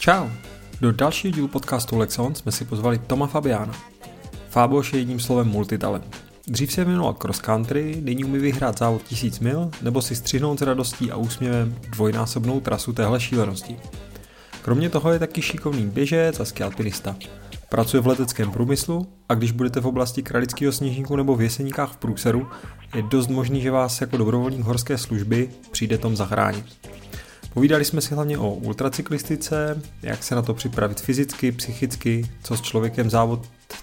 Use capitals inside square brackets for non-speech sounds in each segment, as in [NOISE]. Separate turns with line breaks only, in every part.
Čau! Do dalšího dílu podcastu Lexon jsme si pozvali Toma Fabiana. Fáboš je jedním slovem multitalent. Dřív se jmenoval cross country, nyní umí vyhrát závod 1000 mil nebo si střihnout s radostí a úsměvem dvojnásobnou trasu téhle šílenosti. Kromě toho je taky šikovný běžec a skialpinista. Pracuje v leteckém průmyslu a když budete v oblasti Kralického sněžníku nebo v Jeseníkách v Průseru, je dost možný, že vás jako dobrovolník horské služby přijde tom zachránit. Povídali jsme si hlavně o ultracyklistice, jak se na to připravit fyzicky, psychicky, co s člověkem závod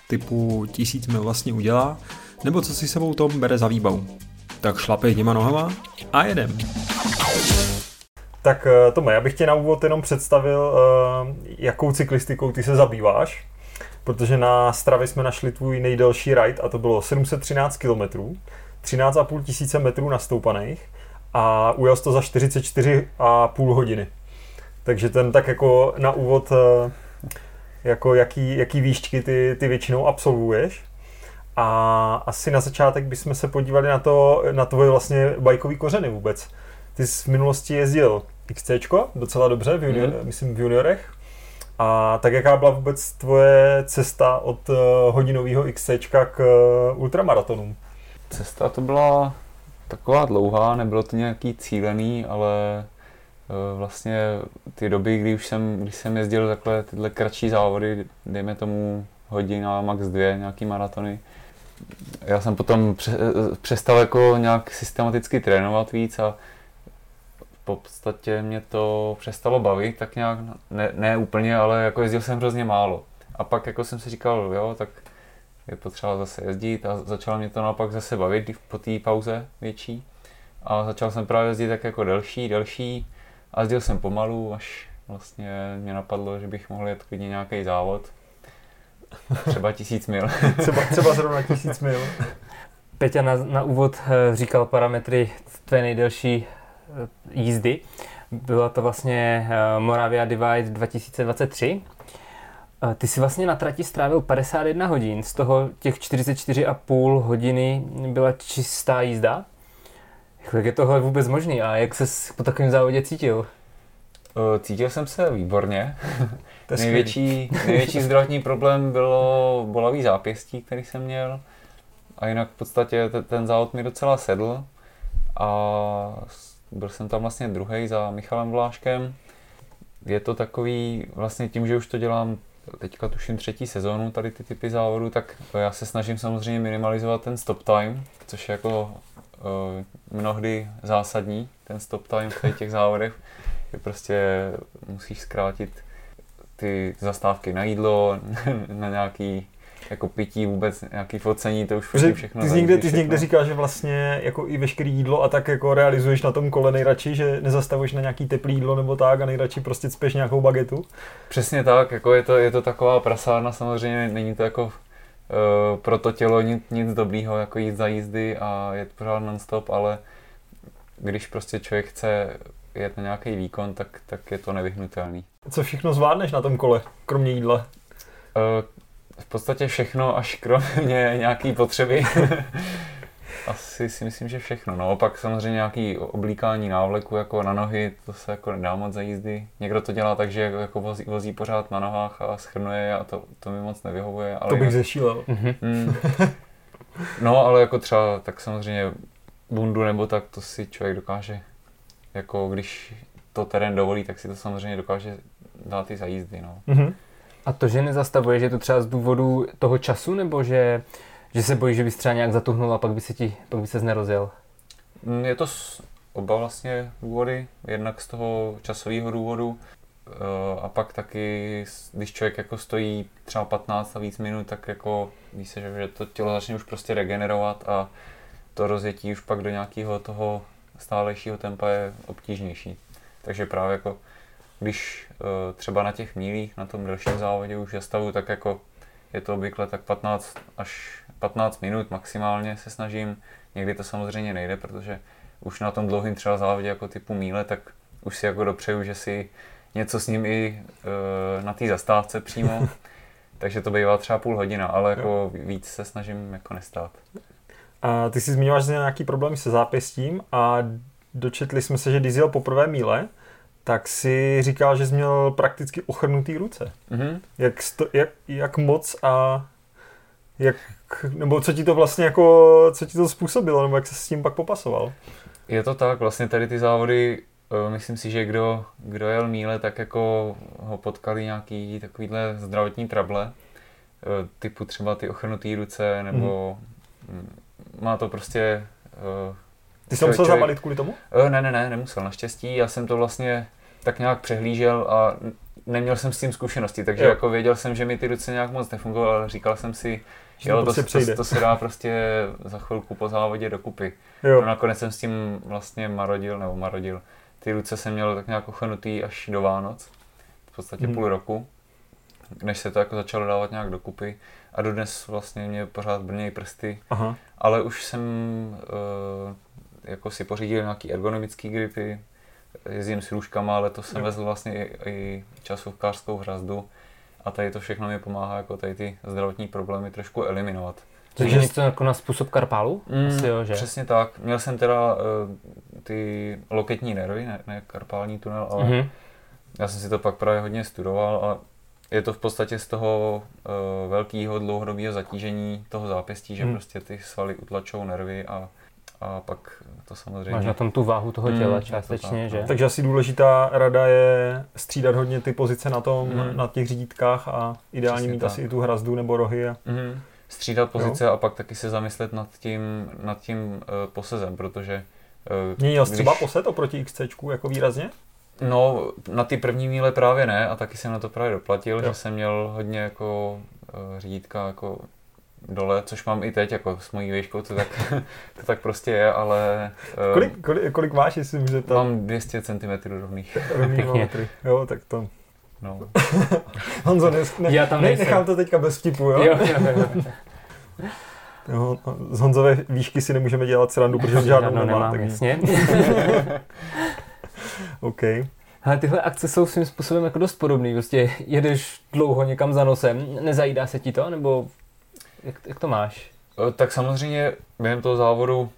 typu tisíc mil vlastně udělá, nebo co si sebou Tom bere za výbavu. Tak šlapej těma nohama a jedem.
Tak eh, Tome, já bych tě na úvod jenom představil, eh, jakou cyklistikou ty se zabýváš, protože na Stravě jsme našli tvůj nejdelší ride a to bylo 713 km, 13,5 tisíce metrů nastoupaných a ujel to za 44,5 hodiny. Takže ten tak jako na úvod, eh, jako jaký, jaký výšky ty, ty většinou absolvuješ. A asi na začátek bychom se podívali na to, na tvoje vlastně bajkový kořeny vůbec. Ty jsi v minulosti jezdil XC, docela dobře, v junior, mm. myslím v juniorech. A tak jaká byla vůbec tvoje cesta od uh, hodinového XC k uh, ultramaratonům?
Cesta to byla taková dlouhá, nebylo to nějaký cílený, ale uh, vlastně ty doby, kdy už jsem, když jsem jezdil takhle tyhle kratší závody, dejme tomu hodina, max dvě, nějaký maratony, já jsem potom přestal jako nějak systematicky trénovat víc a v podstatě mě to přestalo bavit, tak nějak, ne, ne úplně, ale jako jezdil jsem hrozně málo. A pak jako jsem si říkal, jo, tak je potřeba zase jezdit a začalo mě to naopak zase bavit po té pauze větší. A začal jsem právě jezdit tak jako delší, delší a jezdil jsem pomalu, až vlastně mě napadlo, že bych mohl jet klidně nějaký závod. Třeba tisíc mil. [LAUGHS]
třeba, třeba zrovna tisíc mil.
Peťa na, na úvod eh, říkal parametry tvé nejdelší eh, jízdy. Byla to vlastně eh, Moravia Divide 2023. Ty jsi vlastně na trati strávil 51 hodin, z toho těch 44,5 hodiny byla čistá jízda. Jak je tohle vůbec možné a jak se po takovém závodě cítil?
Cítil jsem se výborně. [LAUGHS] největší, největší zdravotní problém bylo bolavý zápěstí, který jsem měl. A jinak v podstatě ten závod mi docela sedl. A byl jsem tam vlastně druhý za Michalem Vláškem. Je to takový, vlastně tím, že už to dělám teďka tuším třetí sezónu, tady ty typy závodů, tak já se snažím samozřejmě minimalizovat ten stop time, což je jako uh, mnohdy zásadní, ten stop time v těch závodech, že prostě musíš zkrátit ty zastávky na jídlo, [LAUGHS] na nějaký jako pití, vůbec nějaký focení, to už
Protože
všechno.
Ty jsi někde, ty jsi někde říkal, že vlastně jako i veškeré jídlo a tak jako realizuješ na tom kole nejradši, že nezastavuješ na nějaký teplý jídlo nebo tak a nejradši prostě spěš nějakou bagetu?
Přesně tak, jako je to, je to taková prasárna, samozřejmě není to jako uh, pro to tělo nic, nic dobrýho, jako jít za jízdy a jet pořád non-stop, ale když prostě člověk chce jet na nějaký výkon, tak, tak je to nevyhnutelný.
Co všechno zvládneš na tom kole, kromě jídla? Uh,
v podstatě všechno, až kromě [LAUGHS] nějaký potřeby. [LAUGHS] Asi si myslím, že všechno. No, opak samozřejmě nějaký oblíkání návleku jako na nohy, to se jako nedá moc za jízdy. Někdo to dělá tak, že jako vozí, vozí pořád na nohách a schrnuje a to, to mi moc nevyhovuje.
Ale to bych jak... zešílel.
Mm, no, ale jako třeba tak samozřejmě bundu nebo tak, to si člověk dokáže, jako když to terén dovolí, tak si to samozřejmě dokáže dát i za jízdy. No. Mm-hmm.
A to, že nezastavuje, že je to třeba z důvodu toho času, nebo že, že se bojí, že bys třeba nějak zatuhnul a pak by se, ti, pak by se nerozjel?
Mm, je to oba vlastně důvody. Jednak z toho časového důvodu eh, a pak taky, když člověk jako stojí třeba 15 a víc minut, tak jako ví se, že to tělo začne už prostě regenerovat a to rozjetí už pak do nějakého toho stálejšího tempa je obtížnější. Takže právě jako když uh, třeba na těch mílích, na tom delším závodě už zastavu, tak jako je to obvykle tak 15 až 15 minut maximálně se snažím. Někdy to samozřejmě nejde, protože už na tom dlouhém třeba závodě jako typu míle, tak už si jako dopřeju, že si něco s ním i uh, na té zastávce přímo. [LAUGHS] Takže to bývá třeba půl hodina, ale jako víc se snažím jako nestát.
A ty jsi zmiňoval, že nějaký problémy se zápěstím a dočetli jsme se, že když jel poprvé míle, tak si říkal, že jsi měl prakticky ochrnutý ruce.
Mhm.
Jak, sto, jak, jak moc a jak, nebo co ti to vlastně jako, co ti to způsobilo, nebo jak se s tím pak popasoval?
Je to tak, vlastně tady ty závody, eh, myslím si, že kdo, kdo jel míle, tak jako ho potkali nějaký takovýhle zdravotní trable, eh, typu třeba ty ochrnutý ruce, nebo mm. má to prostě... eh,
Ty jsi to musel
člověk-
zabalit kvůli tomu?
Ne, ne, ne, nemusel, naštěstí. Já jsem to vlastně tak nějak přehlížel a neměl jsem s tím zkušenosti, takže
Jo.
jako věděl jsem, že mi ty ruce nějak moc nefungovaly, ale říkal jsem si,
Že
jo,
to
to,
prostě
to, to, se dá prostě za chvilku po závodě dokupy.
Jo.
No nakonec jsem s tím vlastně marodil, nebo marodil. Ty ruce jsem měl tak nějak ochrnutý až do Vánoc, v podstatě
Mhm.
půl roku, než se to jako začalo dávat nějak dokupy. A dodnes vlastně mě pořád brnějí prsty,
Aha.
ale už jsem uh, jako si pořídil nějaký ergonomický gripy, jezdím s růžkama, ale to jsem
Jo.
vezl vlastně i, i časovkářskou hrazdu a tady to všechno mi pomáhá jako tady ty zdravotní problémy trošku eliminovat.
Takže něco jako na způsob karpálu? Asi jo, že?
Mm, Přesně tak. Měl jsem teda uh, ty loketní nervy, ne, ne karpální tunel, ale
Mhm.
já jsem si to pak právě hodně studoval a je to v podstatě z toho uh, velkého dlouhodobého zatížení toho zápěstí, že
Hmm.
prostě ty svaly utlačou nervy a, a pak to samozřejmě...
Máš na tom tu váhu toho
Mm,
těla
to
částečně,
tak,
že?
no.
Takže asi důležitá rada je střídat hodně ty pozice na tom,
Mhm.
na těch řídítkách a ideálně
Přesně
mít
tak.
asi i tu hrazdu nebo rohy. A...
Mhm. Střídat pozice a pak taky se zamyslet nad tím, nad tím uh, posezem, protože... Uh,
Měnil jsi třeba poset oproti XC jako výrazně?
No, na ty první míle právě ne a taky jsem na to právě doplatil,
Jo.
že jsem měl hodně jako uh, řídítka jako dole, což mám i teď jako s mojí výškou, to tak, [LAUGHS] to tak prostě je, ale uh,
Kolik, kolik, kolik máš, jestli můžete?
mám 200 cm rovných.
rovný
Pěkně.
metry. Jo, tak to.
No. [LAUGHS]
Honzo, ne, ne,
Já tam
ne,
nejsem.
nechám to teďka bez vtipu, jo?
Jo, jo, jo.
jo? Z Honzové výšky si nemůžeme dělat srandu, protože žádnou
Žádnou
nemá.
nemám,
tak...
jasně. [LAUGHS]
OK.
Ale tyhle akce jsou svým způsobem jako dost podobný. Prostě jedeš dlouho někam za nosem, nezajídá se ti to, nebo jak, jak to máš?
Eh, Tak samozřejmě během toho závodu,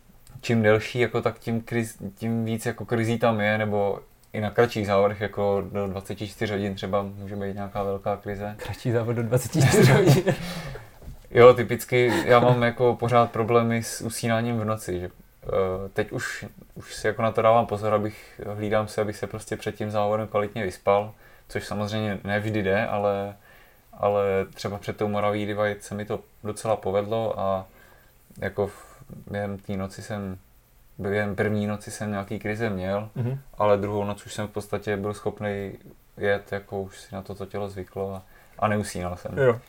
čím delší, jako tak tím, kriz, tím víc jako krizí tam je, nebo i na kratších závodech, jako do 24 hodin třeba může být nějaká velká krize.
Kratší závod do 24 [LAUGHS] hodin.
Jo, typicky já mám jako pořád problémy s usínáním v noci, že uh, teď už, už si jako na to dávám pozor, abych hlídám se, abych se prostě před tím závodem kvalitně vyspal, což samozřejmě ne vždy jde, ale, ale třeba před tou Moraví Divide se mi to docela povedlo a jako v, během té noci jsem, během první noci jsem nějaký krize měl,
Mhm.
ale druhou noc už jsem v podstatě byl schopný jet, jako už si na to to tělo zvyklo a, a neusínal jsem.
Jo.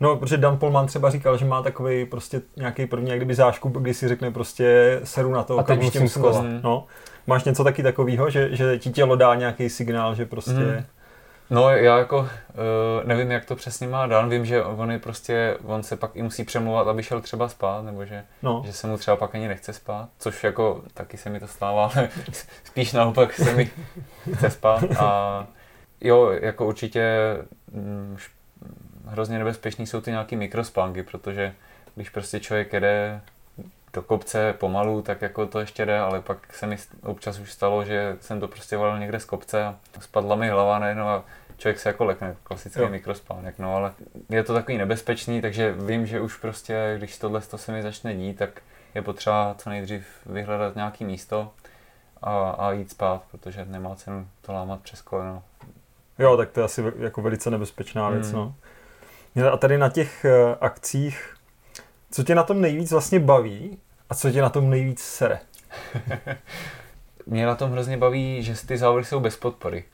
No, protože Dan Polman třeba říkal, že má takový prostě nějaký první, jak kdyby záškup, kdy si řekne prostě seru na to,
A teď
okamžitě
musím.
No. Máš něco taky takového, že, že ti tělo dá nějaký signál, že prostě...
Mhm. No já jako uh, nevím, jak to přesně má Dan, vím, že on je prostě, on se pak i musí přemlouvat, aby šel třeba spát, nebo že,
No.
že se mu třeba pak ani nechce spát, což jako taky se mi to stává, ale [LAUGHS] spíš naopak se mi chce spát a jo, jako určitě š- hrozně nebezpečný jsou ty nějaký mikrospánky, protože když prostě člověk jede do kopce pomalu, tak jako to ještě jde, ale pak se mi občas už stalo, že jsem to prostě valil někde z kopce a spadla mi hlava najednou a člověk se jako lekne, klasický
Jo.
mikrospánek, no ale je to takový nebezpečný, takže vím, že už prostě, když tohle to se mi začne dít, tak je potřeba co nejdřív vyhledat nějaký místo a, a jít spát, protože nemá cenu to lámat přes koleno.
Jo, tak to je asi jako velice nebezpečná věc,
Hmm.
no. A tady na těch eh, akcích, co tě na tom nejvíc vlastně baví a co tě na tom nejvíc sere? [LAUGHS]
Mě na tom hrozně baví, že ty závody jsou bez podpory.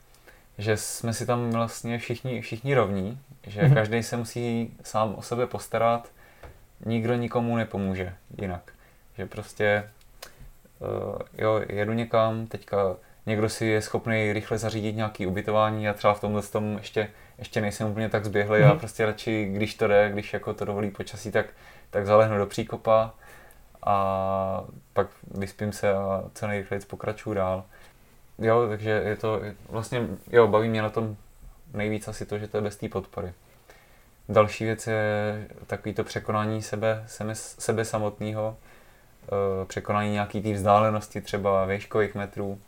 Že jsme si tam vlastně všichni, všichni rovní, že
Mhm.
každý se musí sám o sebe postarat, nikdo nikomu nepomůže jinak. Že prostě, uh, jo, jedu někam, teďka někdo si je schopný rychle zařídit nějaký ubytování, já třeba v tomhle tom ještě, ještě nejsem úplně tak zběhlý, já
Mhm.
prostě radši, když to jde, když jako to dovolí počasí, tak, tak zalehnu do příkopa a pak vyspím se a co nejrychleji pokračuju dál. Jo, takže je to vlastně, jo, baví mě na tom nejvíc asi to, že to je bez té podpory. Další věc je takový to překonání sebe, sebe, sebe samotného, překonání nějaký té vzdálenosti, třeba výškových metrů,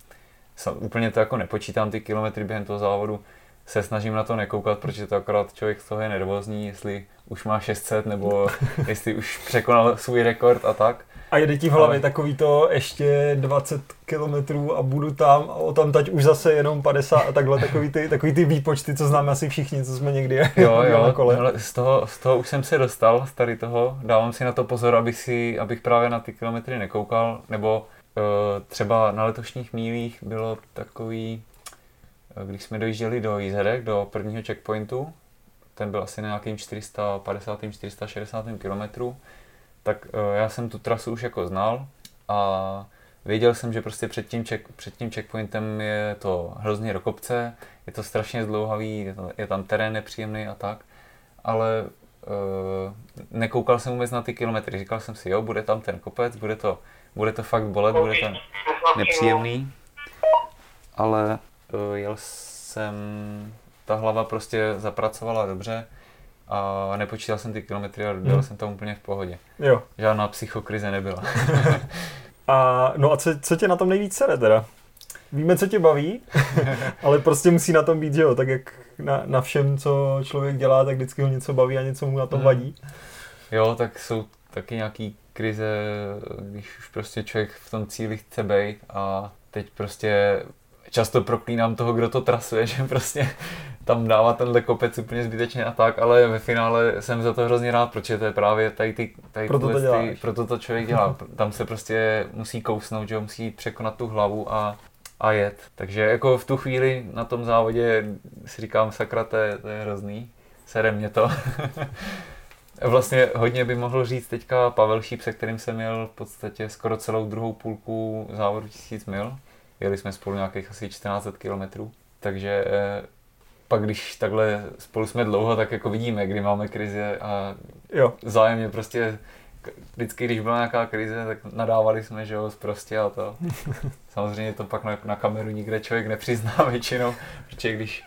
sa, úplně to jako nepočítám ty kilometry během toho závodu, se snažím na to nekoukat, protože to akorát člověk z toho je nervózní, jestli už má 600 nebo [LAUGHS] jestli už překonal svůj rekord a tak.
A jede ti v hlavě
Ale-
takový to ještě 20 kilometrů a budu tam a o tam teď už zase jenom 50 a takhle takový ty, takový ty výpočty, co známe asi všichni, co jsme někdy
Jo,
jeli [LAUGHS] na
jo,
kole.
hele, z, toho, z toho už jsem se dostal, z tady toho. Dávám si na to pozor, abych, si, abych právě na ty kilometry nekoukal, nebo uh, třeba na letošních mílích bylo takový, eh, když jsme dojížděli do Jízerek, do prvního checkpointu, ten byl asi na nějakým 450. 460. kilometru, tak uh, já jsem tu trasu už jako znal a věděl jsem, že prostě před tím, check, před tím checkpointem je to hrozně do kopce, je to strašně zdlouhavý, je, to, je tam terén nepříjemný a tak, ale uh, nekoukal jsem vůbec na ty kilometry, říkal jsem si, jo, bude tam ten kopec, bude to, bude to fakt bolet, bude to nepříjemný, ale uh, jel jsem, ta hlava prostě zapracovala dobře a nepočítal jsem ty kilometry a byl
Hmm.
jsem tam úplně v pohodě.
Jo.
Žádná psychokrize nebyla. [LAUGHS]
A no a co, co tě na tom nejvíc sere teda? Víme, co tě baví, [LAUGHS] ale prostě musí na tom být, že jo, tak jak na, na všem, co člověk dělá, tak vždycky ho něco baví a něco mu na tom
Mhm.
vadí.
Jo, tak jsou taky nějaký krize, když už prostě člověk v tom cíli chce být a teď prostě často proklínám toho, kdo to trasuje, [LAUGHS] že prostě tam dává tenhle kopec úplně zbytečně a tak, ale ve finále jsem za to hrozně rád, protože to je právě tady ty, tady
Proto to
ty, proto to člověk dělá. [LAUGHS] Tam se prostě musí kousnout, že musí překonat tu hlavu a, a jet. Takže jako v tu chvíli na tom závodě si říkám, sakra, to je, to je hrozný, sere mě to. [LAUGHS] Vlastně hodně by mohl říct teďka Pavel Šíp, se kterým jsem měl v podstatě skoro celou druhou půlku závodu 1000 mil. Jeli jsme spolu nějakých asi 14 kilometrů. Takže eh, pak když takhle spolu jsme dlouho, tak jako vidíme, kdy máme krize a
Jo,
zájemně prostě vždycky, když byla nějaká krize, tak nadávali jsme, že jo, prostě a to. [LAUGHS] Samozřejmě to pak na, na kameru nikde člověk nepřizná [LAUGHS] většinou, protože když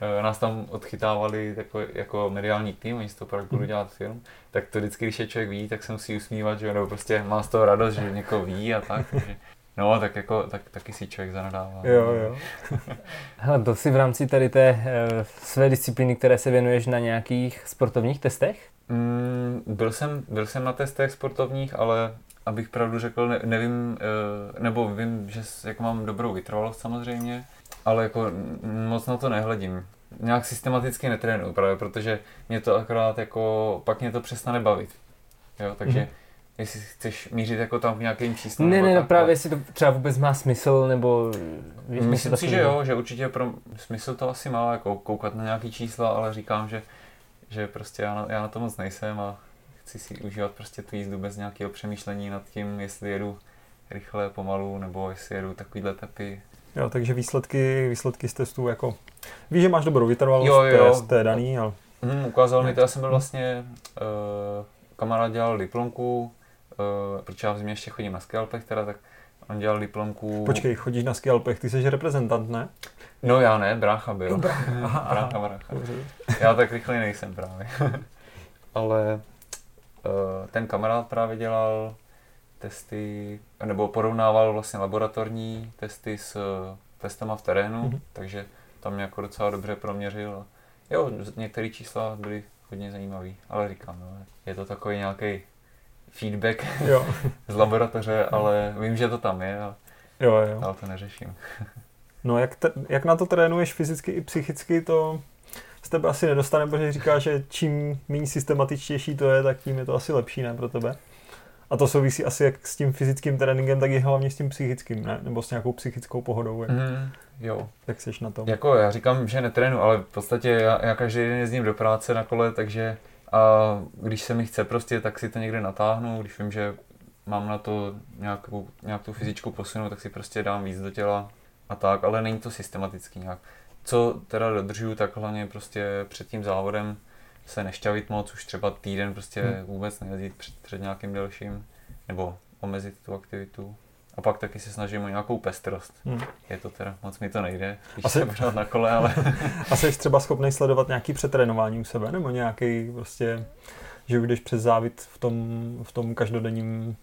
eh, nás tam odchytávali jako, jako mediální tým, oni z toho pak budou dělat film, tak to vždycky, když je člověk ví, tak se musí usmívat, že jo, nebo prostě má z toho radost, že někoho ví a tak. Takže, no, tak jako, tak, taky si člověk zanadává.
jo, jo. [LAUGHS]
Hele, byl jsi v rámci tady té e, své disciplíny, které se věnuješ na nějakých sportovních testech?
Mm, byl, jsem, byl jsem na testech sportovních, ale abych pravdu řekl, ne, nevím, eh, nebo vím, že jako mám dobrou vytrvalost samozřejmě, ale jako moc na to nehledím. Nějak systematicky netrénuju právě, protože mě to akorát jako, pak mě to přestane bavit. Jo, takže
Mhm.
Jestli chceš mířit jako tam v nějakým číslu.
Ne, ne, no
tak,
právě
ale-
jestli to třeba vůbec má smysl, nebo... víš,
Myslím
jestli
si,
to
že jo, že určitě pro smysl to asi má, jako koukat na nějaký čísla, ale říkám, že, že prostě já na, já na to moc nejsem a chci si užívat prostě tu jízdu bez nějakého přemýšlení nad tím, jestli jedu rychle, pomalu, nebo jestli jedu takovýhle tepy.
Jo, takže výsledky, výsledky z testů jako... Víš, že máš dobrou vytrvalost,
Jo, jo.
to je daný, ale...
Hmm, ukázal mi to, já jsem byl vlastně, uh, kamarád dělal diplomku, uh, protože já v zimě ještě chodím na skalpech teda, tak on dělal diplomku.
Počkej, chodíš na skialpech, ty jsi reprezentant, ne?
No já ne, brácha byl.
Aha, [LAUGHS] aha.
brácha, brácha. Já tak rychle nejsem právě. [LAUGHS] Ale eh, ten kamarád právě dělal testy, nebo porovnával vlastně laboratorní testy s eh, testama v terénu,
Mhm.
takže tam mě jako docela dobře proměřil. Jo, některé čísla byly hodně zajímavé, ale říkám, no, je to takový nějaký feedback
Jo, [LAUGHS]
z laboratoře, ale vím, že to tam je, a-
jo, jo.
ale to neřeším.
No jak, te, jak na to trénuješ fyzicky i psychicky, to z tebe asi nedostane, protože říká, že čím méně systematičtější to je, tak tím je to asi lepší, ne, pro tebe. A to souvisí asi jak s tím fyzickým tréninkem, tak i hlavně s tím psychickým, ne? Nebo s nějakou psychickou pohodou, jak,
Mm, jo,
jak seš na tom.
Jako já říkám, že netrénu, ale v podstatě já, já každý den jezdím do práce na kole, takže a když se mi chce prostě, tak si to někde natáhnu, když vím, že mám na to nějakou, nějak tu fyzičku posunu, tak si prostě dám víc do těla a tak, ale není to systematický nějak. Co teda dodržuju, tak hlavně prostě před tím závodem se nešťavit moc, už třeba týden prostě
Hmm.
vůbec nejezdit před, před nějakým delším, nebo omezit tu aktivitu. A pak taky se snažím o nějakou pestrost.
Hmm.
Je to teda, moc mi to nejde, když
Asi-
jsem na kole, ale [LAUGHS]
A jsi třeba schopný sledovat nějaký přetrénování u sebe, nebo nějaký prostě, že jdeš přes závit v tom, v tom každodenním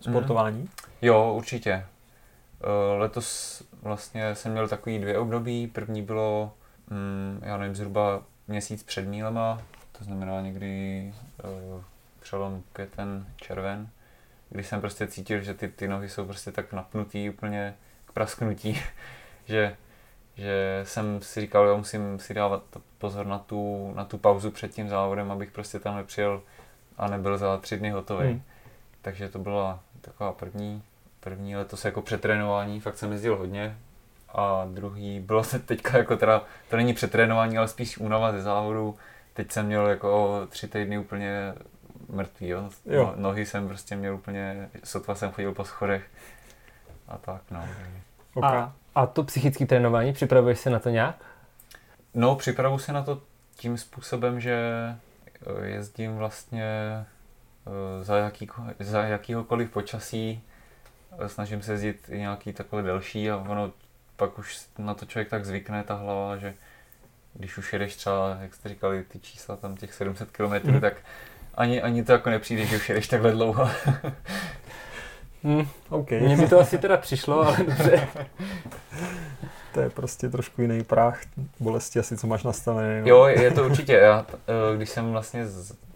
sportování?
jo, určitě. Eh, Letos vlastně jsem měl takový dvě období. První bylo, mm, já nevím, zhruba měsíc před mílema, to znamená někdy uh, přelom květen, červen, kdy jsem prostě cítil, že ty, ty nohy jsou prostě tak napnutý úplně k prasknutí, [LAUGHS] že, že jsem si říkal, že musím si dávat pozor na tu, na tu pauzu před tím závodem, abych prostě tam nepřijel a nebyl za tři dny hotový. Hmm. Takže to byla taková první, první letos jako přetrénování, fakt jsem jezdil hodně. A druhý bylo se [LAUGHS] teďka jako teda, to není přetrénování, ale spíš únava ze závodu. Teď jsem měl jako tři týdny úplně mrtvý, jo. jo. No, nohy jsem prostě měl úplně, sotva jsem chodil po schodech a tak, no.
Okay. A, a to psychické trénování, připravuješ se na to nějak?
No, připravu se na to tím způsobem, že eh, jezdím vlastně eh, za, jaký, za jakýhokoliv počasí, eh, snažím se jezdit i nějaký takhle delší a ono pak už na to člověk tak zvykne, ta hlava, že když už jedeš třeba, jak jste říkali, ty čísla tam těch 700 km, mm. tak ani, ani to jako nepřijde, že už jedeš takhle dlouho. [LAUGHS]
hmm, okay. Mně by to asi teda přišlo, ale dobře. [LAUGHS]
to je prostě trošku jiný práh bolesti asi, co máš nastavený.
No. Jo, je to určitě. Já, eh, když jsem vlastně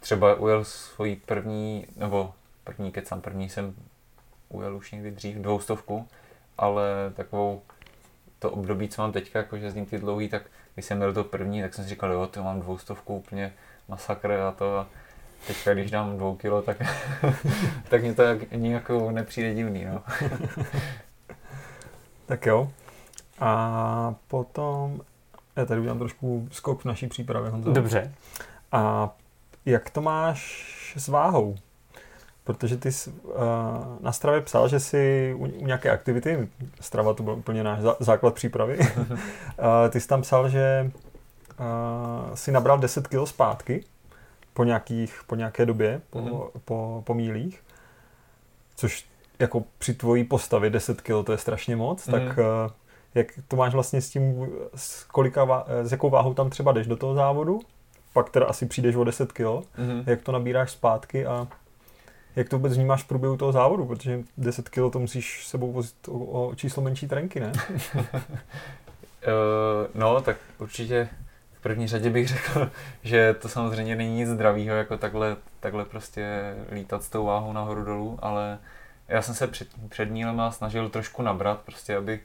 třeba ujel svoji první, nebo první kecam, první jsem ujel už někdy dřív dvoustovku, ale takovou to období, co mám teďka, jako že jezdím ty dlouhý, tak když jsem měl to první, tak jsem si říkal, jo, to mám dvoustovku úplně masakr a to a teďka když dám dvou kilo, tak, [LAUGHS] tak mě to nějak nepřijde divný, no. [LAUGHS]
tak jo. A potom, já tady udělám trošku skok v naší přípravě, Honzo.
Dobře.
A jak to máš s váhou? Protože ty jsi, uh, na Stravě psal, že jsi u, u nějaké aktivity, Strava to byl úplně náš zá, základ přípravy, uh, [LAUGHS] ty jsi tam psal, že uh, si nabral 10 kg zpátky po, nějakých, po nějaké době, po, mm-hmm. po, po mílích, což jako při tvojí postavě 10 kg to je strašně moc, mm-hmm. tak uh, jak to máš vlastně s tím, s, kolika, s jakou váhou tam třeba jdeš do toho závodu, pak teda asi přijdeš o 10 kg, mm-hmm. jak to nabíráš zpátky a jak to vůbec vnímáš v průběhu toho závodu, protože 10 kg to musíš sebou vozit o, o číslo menší trenky, ne? uh, [LAUGHS]
no, tak určitě první řadě bych řekl, [LAUGHS] že to samozřejmě není nic zdravého, jako takhle, takhle prostě lítat s tou váhou nahoru dolů, ale já jsem se před, před a snažil trošku nabrat, prostě aby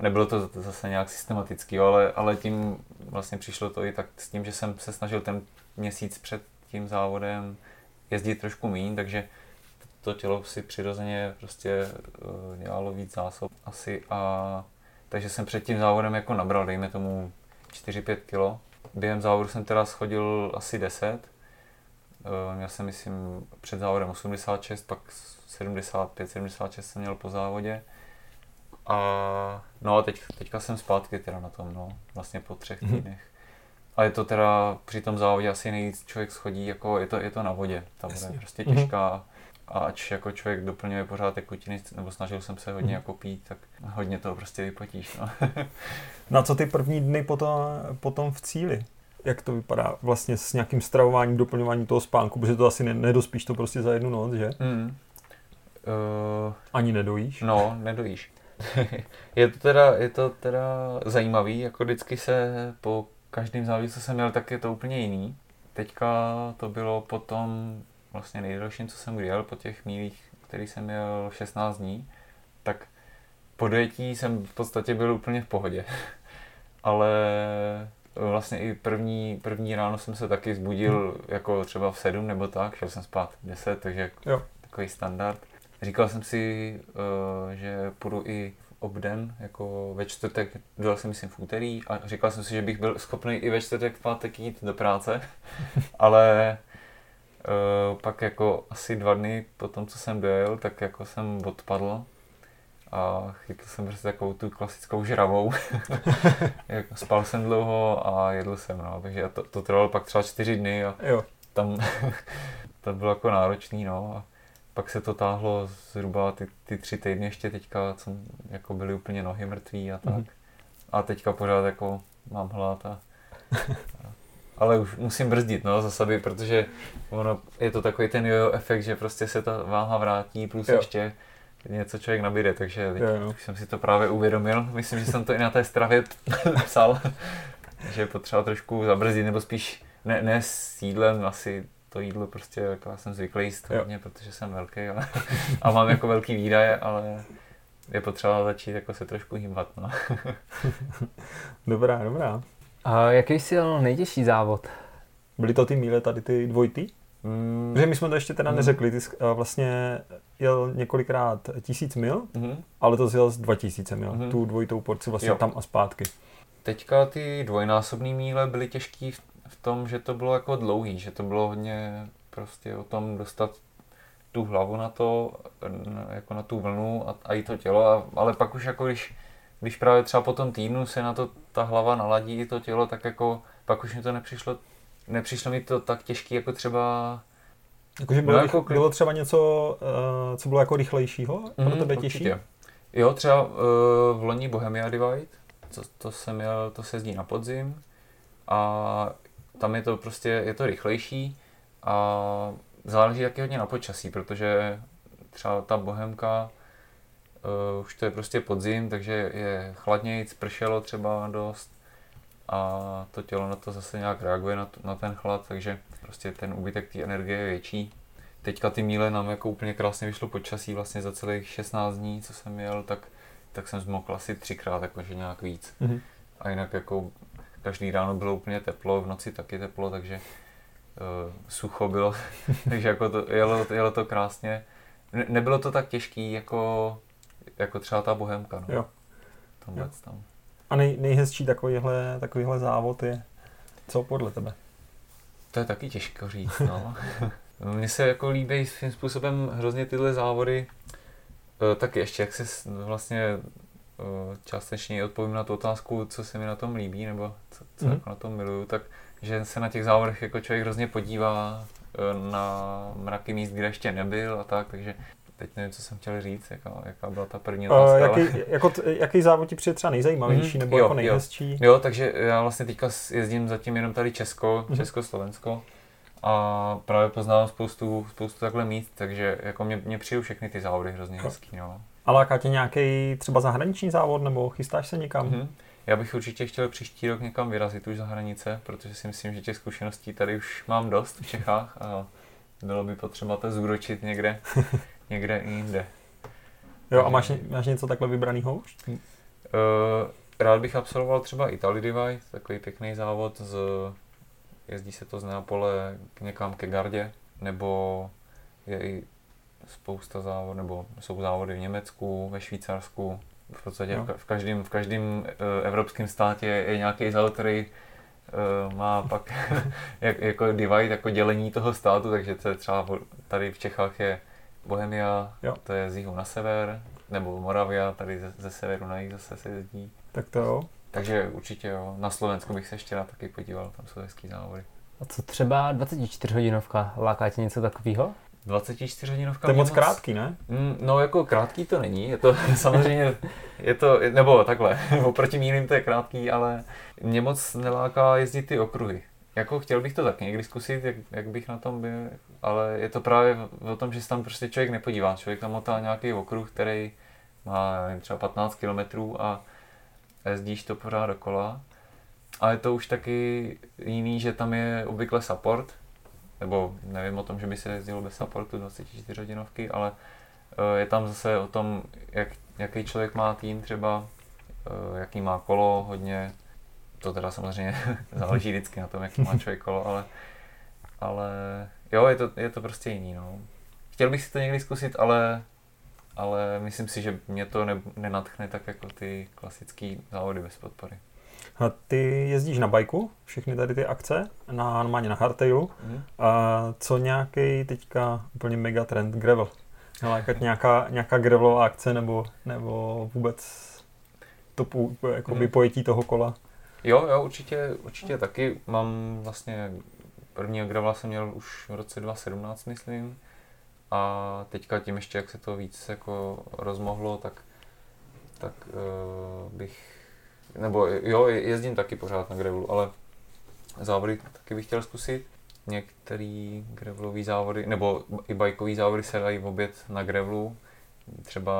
nebylo to zase nějak systematický, ale, ale tím vlastně přišlo to i tak s tím, že jsem se snažil ten měsíc před tím závodem jezdit trošku méně, takže to tělo si přirozeně prostě uh, dělalo víc zásob asi a takže jsem před tím závodem jako nabral, dejme tomu 4-5 kg. Během závodu jsem teda schodil asi 10. Uh, eh, měl jsem, myslím, před závodem 86, pak 75, 76 jsem měl po závodě. A no a teď, teďka jsem zpátky teda na tom, no, vlastně po třech mhm. týdnech. A je to teda při tom závodě asi nejvíc člověk schodí, jako je to, je to na vodě. Ta voda je prostě mhm. těžká. A ač jako člověk doplňuje pořád tekutiny, nebo snažil jsem se hodně mm. jako pít, tak hodně toho prostě vypotíš. No. [LAUGHS]
na co ty první dny potom, potom v cíli? Jak to vypadá vlastně s nějakým stravováním, doplňováním toho spánku, protože to asi nedospíš to prostě za jednu noc, že? Mm. Uh, Ani nedojíš?
No, nedojíš. [LAUGHS] je, to teda, je to teda zajímavý, jako vždycky se po každým závodě, co jsem měl, tak je to úplně jiný. Teďka to bylo potom vlastně nejdelším, co jsem jel po těch mílích, který jsem měl 16 dní, tak po dojetí jsem v podstatě byl úplně v pohodě. [LAUGHS] Ale vlastně i první, první ráno jsem se taky zbudil hmm. jako třeba v 7 nebo tak, šel jsem spát v 10, takže jo. takový standard. Říkal jsem si, uh, že půjdu i obden, jako ve čtvrtek, dojel jsem myslím v úterý a říkal jsem si, že bych byl schopný i ve čtvrtek v pátek jít do práce, [LAUGHS] ale uh, pak jako asi dva dny po tom, co jsem dojel, tak jako jsem odpadl a chytl jsem prostě takovou tu klasickou žravou. [LAUGHS] jako spal jsem dlouho a jedl jsem, no, takže to, to trvalo pak třeba čtyři dny a jo. tam [LAUGHS] to bylo jako náročný, no. A pak se to táhlo zhruba ty, ty tři týdny ještě teďka, co jako byly úplně nohy mrtví a tak. Mm-hmm. A teďka pořád jako mám hlad a, a [LAUGHS] ale už musím brzdit, no, za sebe, protože ono, je to takový ten jojo efekt, že prostě se ta váha vrátí, plus jo. ještě něco člověk nabíde, takže teď
Jo, jo.
už jsem si to právě uvědomil. Myslím, že jsem to i na té stravě [LAUGHS] psal, že je potřeba trošku zabrzdit, nebo spíš ne, ne s jídlem, asi to jídlo prostě, jako já jsem zvyklý jíst
Jo.
hodně, protože jsem velký ale, [LAUGHS] a mám jako velký výdaje, ale je potřeba začít jako se trošku hýbat. No. [LAUGHS]
Dobrá, dobrá.
A jaký jsi jel nejtěžší závod?
Byly to ty míle tady ty dvojty?
Mm,
Protože my jsme to ještě teda
Mhm.
neřekli, ty jsi vlastně jel několikrát tisíc mil,
mhm.
ale to jel z 2000 mil,
Mhm.
tu dvojitou porci vlastně
Jo.
tam a zpátky.
Teďka ty dvojnásobné míle byly těžký v, v tom, že to bylo jako dlouhý, že to bylo hodně prostě o tom dostat tu hlavu na to, jako na tu vlnu a, a i to tělo, a, ale pak už jako když, když právě třeba po tom týdnu se na to ta hlava naladí i to tělo, tak jako pak už mi to nepřišlo, nepřišlo mi to tak těžký jako třeba
Jakože bylo,
No,
no,
jako
bylo třeba něco, uh, co bylo jako rychlejšího pro
Mhm,
tebe
určitě.
těžší?
Jo, třeba uh, v loni Bohemia Divide, to, to jsem měl, to se jezdí na podzim a tam je to prostě, je to rychlejší a záleží taky hodně na počasí, protože třeba ta Bohemka, uh, už to je prostě podzim, takže je chladnějc, pršelo třeba dost a to tělo na to zase nějak reaguje na, t- na ten chlad, takže prostě ten úbytek té energie je větší. Teďka ty míle nám jako úplně krásně vyšlo počasí, vlastně za celých 16 dní, co jsem jel, tak, tak jsem zmokl asi třikrát, jakože nějak víc.
Mhm.
A jinak jako každý ráno bylo úplně teplo, v noci taky teplo, takže uh, sucho bylo, [LAUGHS] takže jako to, jelo, jelo to krásně. Ne, nebylo to tak těžký jako, jako třeba ta Bohemka, no.
Jo.
Tomhle
Jo.
tam.
A nej, nejhezčí takovýhle, takovýhle závod je, co podle tebe?
To je taky těžko říct, no. [LAUGHS] Mně se jako líbí svým způsobem hrozně tyhle závody. E, taky ještě, jak se vlastně e, částečně odpovím na tu otázku, co se mi na tom líbí, nebo co, co
Mhm.
jako na tom miluju, tak že se na těch závodech jako člověk hrozně podívá e, na mraky míst, kde ještě nebyl a tak, takže teď nevím, co jsem chtěl říct, jaká, jaká byla ta první
Uh,
otázka. ale-
jaký, jako, t- jaký závod ti přijde třeba nejzajímavější
Mhm,
nebo
jo,
jako
jo.
nejhezčí?
Jo, takže já vlastně teďka jezdím zatím jenom tady Česko,
Mhm.
Česko-Slovensko a právě poznávám spoustu, spoustu takhle míst, takže jako mě, mě přijou všechny ty závody hrozně
Jo.
hezký, no.
A láká tě nějaký třeba zahraniční závod nebo chystáš se někam?
Mhm. Já bych určitě chtěl příští rok někam vyrazit už za hranice, protože si myslím, že těch zkušeností tady už mám dost v Čechách a bylo by potřeba to zúročit někde, [LAUGHS] někde jinde.
Jo, a máš, máš něco takhle vybraného už?
Uh, rád bych absolvoval třeba Italy Divide, takový pěkný závod, z, jezdí se to z Neapole k někam ke Gardě, nebo je i spousta závodů, nebo jsou závody v Německu, ve Švýcarsku, v podstatě
Jo.
v, ka- v každém, v každém uh, evropském státě je nějaký závod, který uh, má pak [LAUGHS] jak, jako divide, jako dělení toho státu, takže to je třeba tady v Čechách je Bohemia,
Jo.
to je z jihu na sever, nebo Moravia, tady ze, ze severu na jih zase se jezdí.
Tak to jo.
Takže určitě jo, na Slovensku bych se ještě rád taky podíval, tam jsou hezký závody.
A co třeba 24 hodinovka? Láká tě něco takového?
24 hodinovka
To je moc krátký, ne?
Mm, No jako krátký to není, je to [LAUGHS] samozřejmě, je to, nebo takhle, [LAUGHS] oproti míným to je krátký, ale mě moc neláká jezdit ty okruhy. Jako chtěl bych to taky někdy zkusit, jak, jak bych na tom byl, ale je to právě o tom, že se tam prostě člověk nepodívá. Člověk tam motá nějaký okruh, který má nevím, třeba 15 kilometrů a jezdíš to pořád dokola. Ale je to už taky jiný, že tam je obvykle support, nebo nevím o tom, že by se jezdilo bez supportu 24 hodinovky, ale eh, je tam zase o tom, jak, jaký člověk má tým třeba, eh, jaký má kolo hodně, to teda samozřejmě [LAUGHS] záleží vždycky na tom, jaký má člověk kolo, ale, ale jo, je to, je to prostě jiný, no. Chtěl bych si to někdy zkusit, ale, ale myslím si, že mě to ne, nenatchne tak jako ty klasické závody bez podpory.
A ty jezdíš na bajku, všechny tady ty akce, na, normálně na hardtailu.
Mhm.
A co nějaký teďka úplně mega trend gravel? Nalákat nějaká, nějaká gravelová akce nebo, nebo vůbec to pů, jakoby
Mhm.
pojetí toho kola?
Jo, jo, určitě, určitě taky. Mám vlastně prvního gravela jsem měl už v roce 2017, myslím. A teďka tím ještě, jak se to víc jako rozmohlo, tak, tak uh, bych, nebo jo, jezdím taky pořád na gravelu, ale závody taky bych chtěl zkusit. Některé gravelové závody, nebo i bajkové závody se dají obět na gravelu. Třeba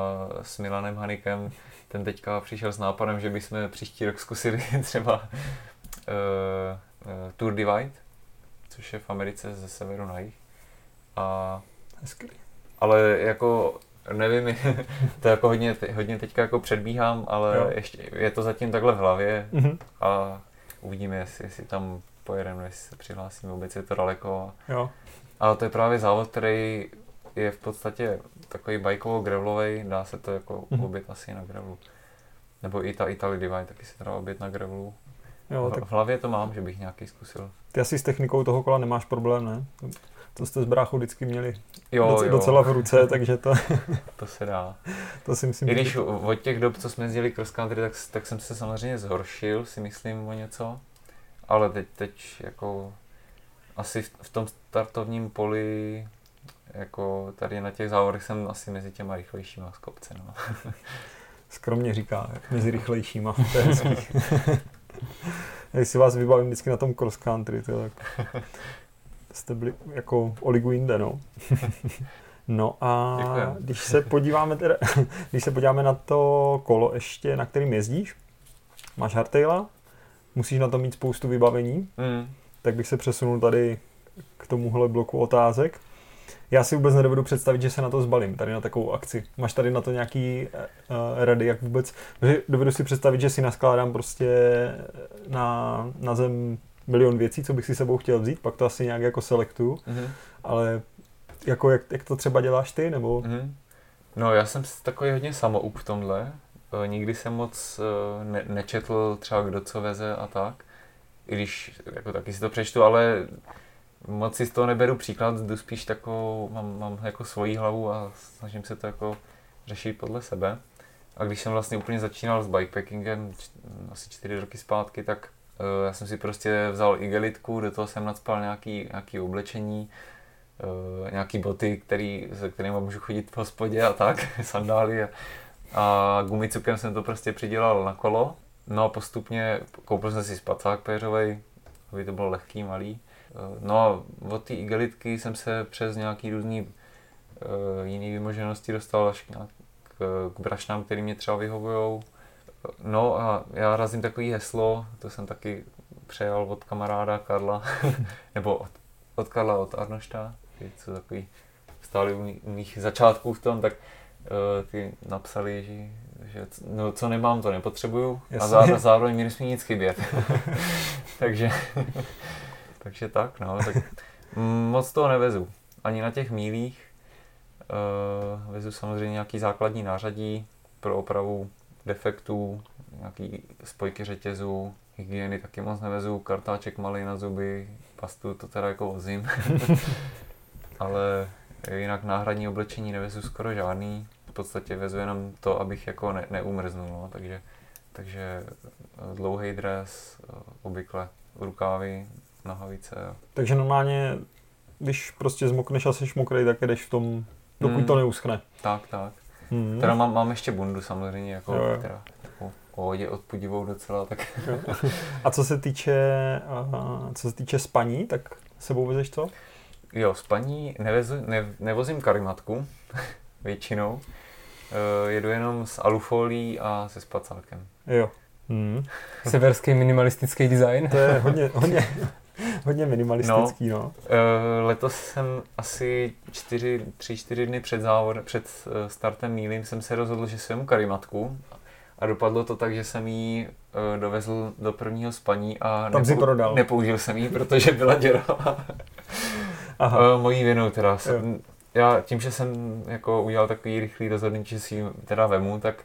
s Milanem Hanikem, ten teďka přišel s nápadem, že bychom příští rok zkusili [LAUGHS] třeba uh, uh, Tour Divide, což je v Americe ze severu na jih. A,
Hezky.
ale jako nevím, [LAUGHS] to jako hodně, hodně teďka jako předbíhám, ale
Jo.
ještě je to zatím takhle v hlavě
Mhm.
a uvidíme, jestli, jestli tam pojedeme, jestli se přihlásím, vůbec je to daleko.
Jo.
Ale to je právě závod, který je v podstatě takový bajkovo gravelový, dá se to jako
Mhm.
obět asi na gravelu. Nebo i ta Italy Divide taky se dá obět na gravelu.
Jo,
v,
tak
v hlavě to mám, že bych nějaký zkusil.
ty asi s technikou toho kola nemáš problém, ne? To jste s bráchou vždycky měli
Jo,
doc-
jo,
docela v ruce, [LAUGHS] takže to,
to se dá.
to si myslím,
I když
že...
od těch dob, co jsme jezdili cross country, tak, tak jsem se samozřejmě zhoršil, si myslím o něco. Ale teď, teď jako asi v, v tom startovním poli, jako tady na těch závodech jsem asi mezi těma rychlejšíma z kopce. No. [LAUGHS]
Skromně říká, mezi rychlejšíma. To je hezký. Jestli vás vybavím vždycky na tom cross country, to tak jste byli jako o ligu jinde, no. [LAUGHS] No a
Děkujem.
když se podíváme teda, [LAUGHS] když se podíváme na to kolo ještě, na kterým jezdíš, máš hardtaila, musíš na to mít spoustu vybavení,
Mm.
tak bych se přesunul tady k tomuhle bloku otázek. Já si vůbec nedovedu představit, že se na to zbalím, tady na takovou akci. Máš tady na to nějaký uh, rady, jak vůbec, dovedu si představit, že si naskládám prostě na, na zem milion věcí, co bych si sebou chtěl vzít, pak to asi nějak jako selektuju,
Mm.
ale jako jak, jak to třeba děláš ty, nebo...
Mm. No já jsem takový hodně samoup v tomhle. E, Nikdy jsem moc e, ne- nečetl třeba kdo co veze a tak. I když jako taky si to přečtu, ale moc si z toho neberu příklad, jdu spíš takovou, mám, mám jako svoji hlavu a snažím se to jako řešit podle sebe. A když jsem vlastně úplně začínal s bikepackingem asi čtyři roky zpátky, tak e, já jsem si prostě vzal igelitku, do toho jsem nadspal nějaký, nějaký oblečení, uh, nějaký boty, který, se kterými můžu chodit v hospodě a tak, [LAUGHS] sandály a, a gumicukem jsem to prostě přidělal na kolo. No a postupně koupil jsem si spacák péřovej, aby to bylo lehký, malý. Eh, No a od té igelitky jsem se přes nějaký různý uh, jiný vymoženosti dostal až k, nějak, k, k brašnám, který mě třeba vyhovujou. No a já razím takový heslo, to jsem taky přejal od kamaráda Karla, [LAUGHS] nebo od, od Karla, od Arnošta, ty co takový stáli u, mý- u mých začátků v tom, tak uh, ty napsali, že, že no, co nemám, to nepotřebuju a
Jasně.
zá, zároveň mi nesmí nic chybět. [LAUGHS] takže, takže tak, no, tak [LAUGHS] moc toho nevezu. Ani na těch mílích. Uh, vezu samozřejmě nějaký základní nářadí pro opravu defektů, nějaký spojky řetězů, hygieny taky moc nevezu, kartáček malý na zuby, pastu to teda jako vozím. [LAUGHS] Ale jinak náhradní oblečení nevezu skoro žádný. V podstatě vezu jenom to, abych jako ne, neumrznul, no. takže, takže dlouhý dres, eh, obvykle rukávy, nohavice.
Takže normálně, když prostě zmokneš a jsi mokrý, tak jdeš v tom, dokud
Hmm.
to neuschne.
Tak, tak.
Hmm.
Teda mám, mám ještě bundu samozřejmě, jako,
Jo, jo.
která jako pohodě odpudivou docela, tak
A co se týče, uh, co se týče spaní, tak sebou vezeš co?
Jo, spaní nevezu, ne, nevozím karimatku [LAUGHS] většinou. E, jedu jenom s alufolí a se spacákem.
Jo. Hmm.
Severský minimalistický design.
To je hodně, hodně, hodně minimalistický, no.
E, letos jsem asi 4, 3-4 dny před závod, před e, startem mílím jsem se rozhodl, že svém karimatku a dopadlo to tak, že jsem ji e, dovezl do prvního spaní a
Tam si prodal.
nepoužil jsem ji, protože byla děravá. [LAUGHS]
Aha.
Mojí vinou teda. Jsem, já tím, že jsem jako udělal takový rychlý rozhodnutí, že si ji teda vemu, tak,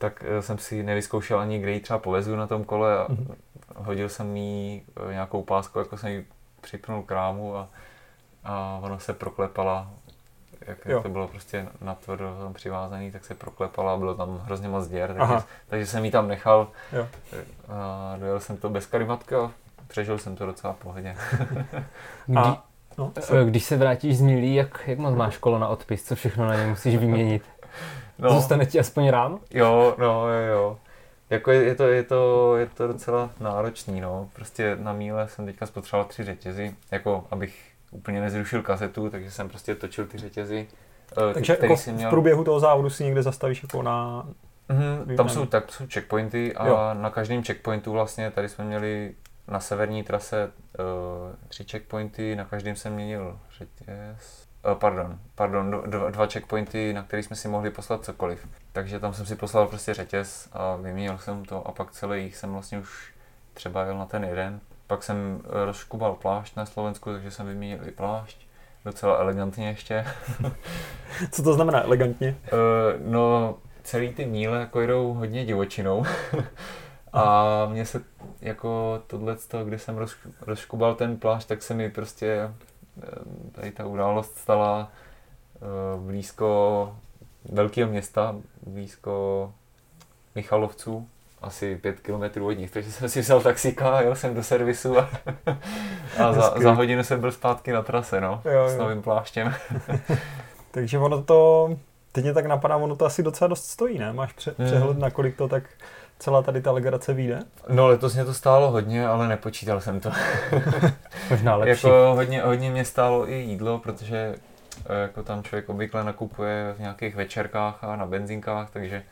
tak eh, jsem si nevyzkoušel ani, kde ji třeba povezu na tom kole a
Mhm.
hodil jsem jí eh, nějakou pásku, jako jsem ji připnul k rámu a, a ono se proklepala, jak,
Jo.
to bylo prostě na tam přivázaný, tak se proklepala a bylo tam hrozně moc děr, takže,
Aha.
takže jsem ji tam nechal
Jo.
a dojel jsem to bez karimatka a přežil jsem to docela v pohodě. [LAUGHS]
Kdy,
A- No,
eh, když se vrátíš z Mílí, jak, jak moc máš kolo na odpis? Co všechno na ně musíš vyměnit? [LAUGHS]
No.
Zůstane ti aspoň rám?
Jo, no, jo, jo. Jako je, je, to, je, to, je to docela náročný, no. Prostě na míle jsem teďka spotřeboval tři řetězy, jako abych úplně nezrušil kazetu, takže jsem prostě točil ty řetězy eh,
Takže jako v
měl...
průběhu toho závodu si někde zastavíš jako na...
Mhm, tam jsou, tak jsou checkpointy a
Jo.
na každém checkpointu vlastně, tady jsme měli na severní trase uh, tři checkpointy, na každém jsem měnil řetěz, pardon, pardon, do- dva, dva checkpointy, na který jsme si mohli poslat cokoliv. Takže tam jsem si poslal prostě řetěz a vyměnil jsem to a pak celý jich jsem vlastně už třeba jel na ten jeden. Pak jsem eh, rozškubal plášť na Slovensku, takže jsem vyměnil i plášť. Docela elegantně ještě. [LAUGHS]
Co to znamená elegantně?
Uh, no, celý ty míle jako jedou hodně divočinou. [LAUGHS] A mně se jako tohle, kde jsem roz, rozškubal ten plášť, tak se mi prostě eh, tady ta událost stala eh, blízko velkého města, blízko Michalovců, asi pět kilometrů od nich, takže jsem si vzal taxíka a jel jsem do servisu a, a za, za hodinu jsem byl zpátky na trase, no,
Jo,
s
jo.
novým pláštěm. [LAUGHS]
Takže ono to, teď mě tak napadá, ono to asi docela dost stojí, ne? Máš pře- přehled, na kolik to tak celá tady ta legrace vyjde?
No letos mě to stálo hodně, ale nepočítal jsem to. [LAUGHS]
Možná lepší.
Jako hodně, hodně mě stálo i jídlo, protože eh, jako tam člověk obvykle nakupuje v nějakých večerkách a na benzinkách, takže,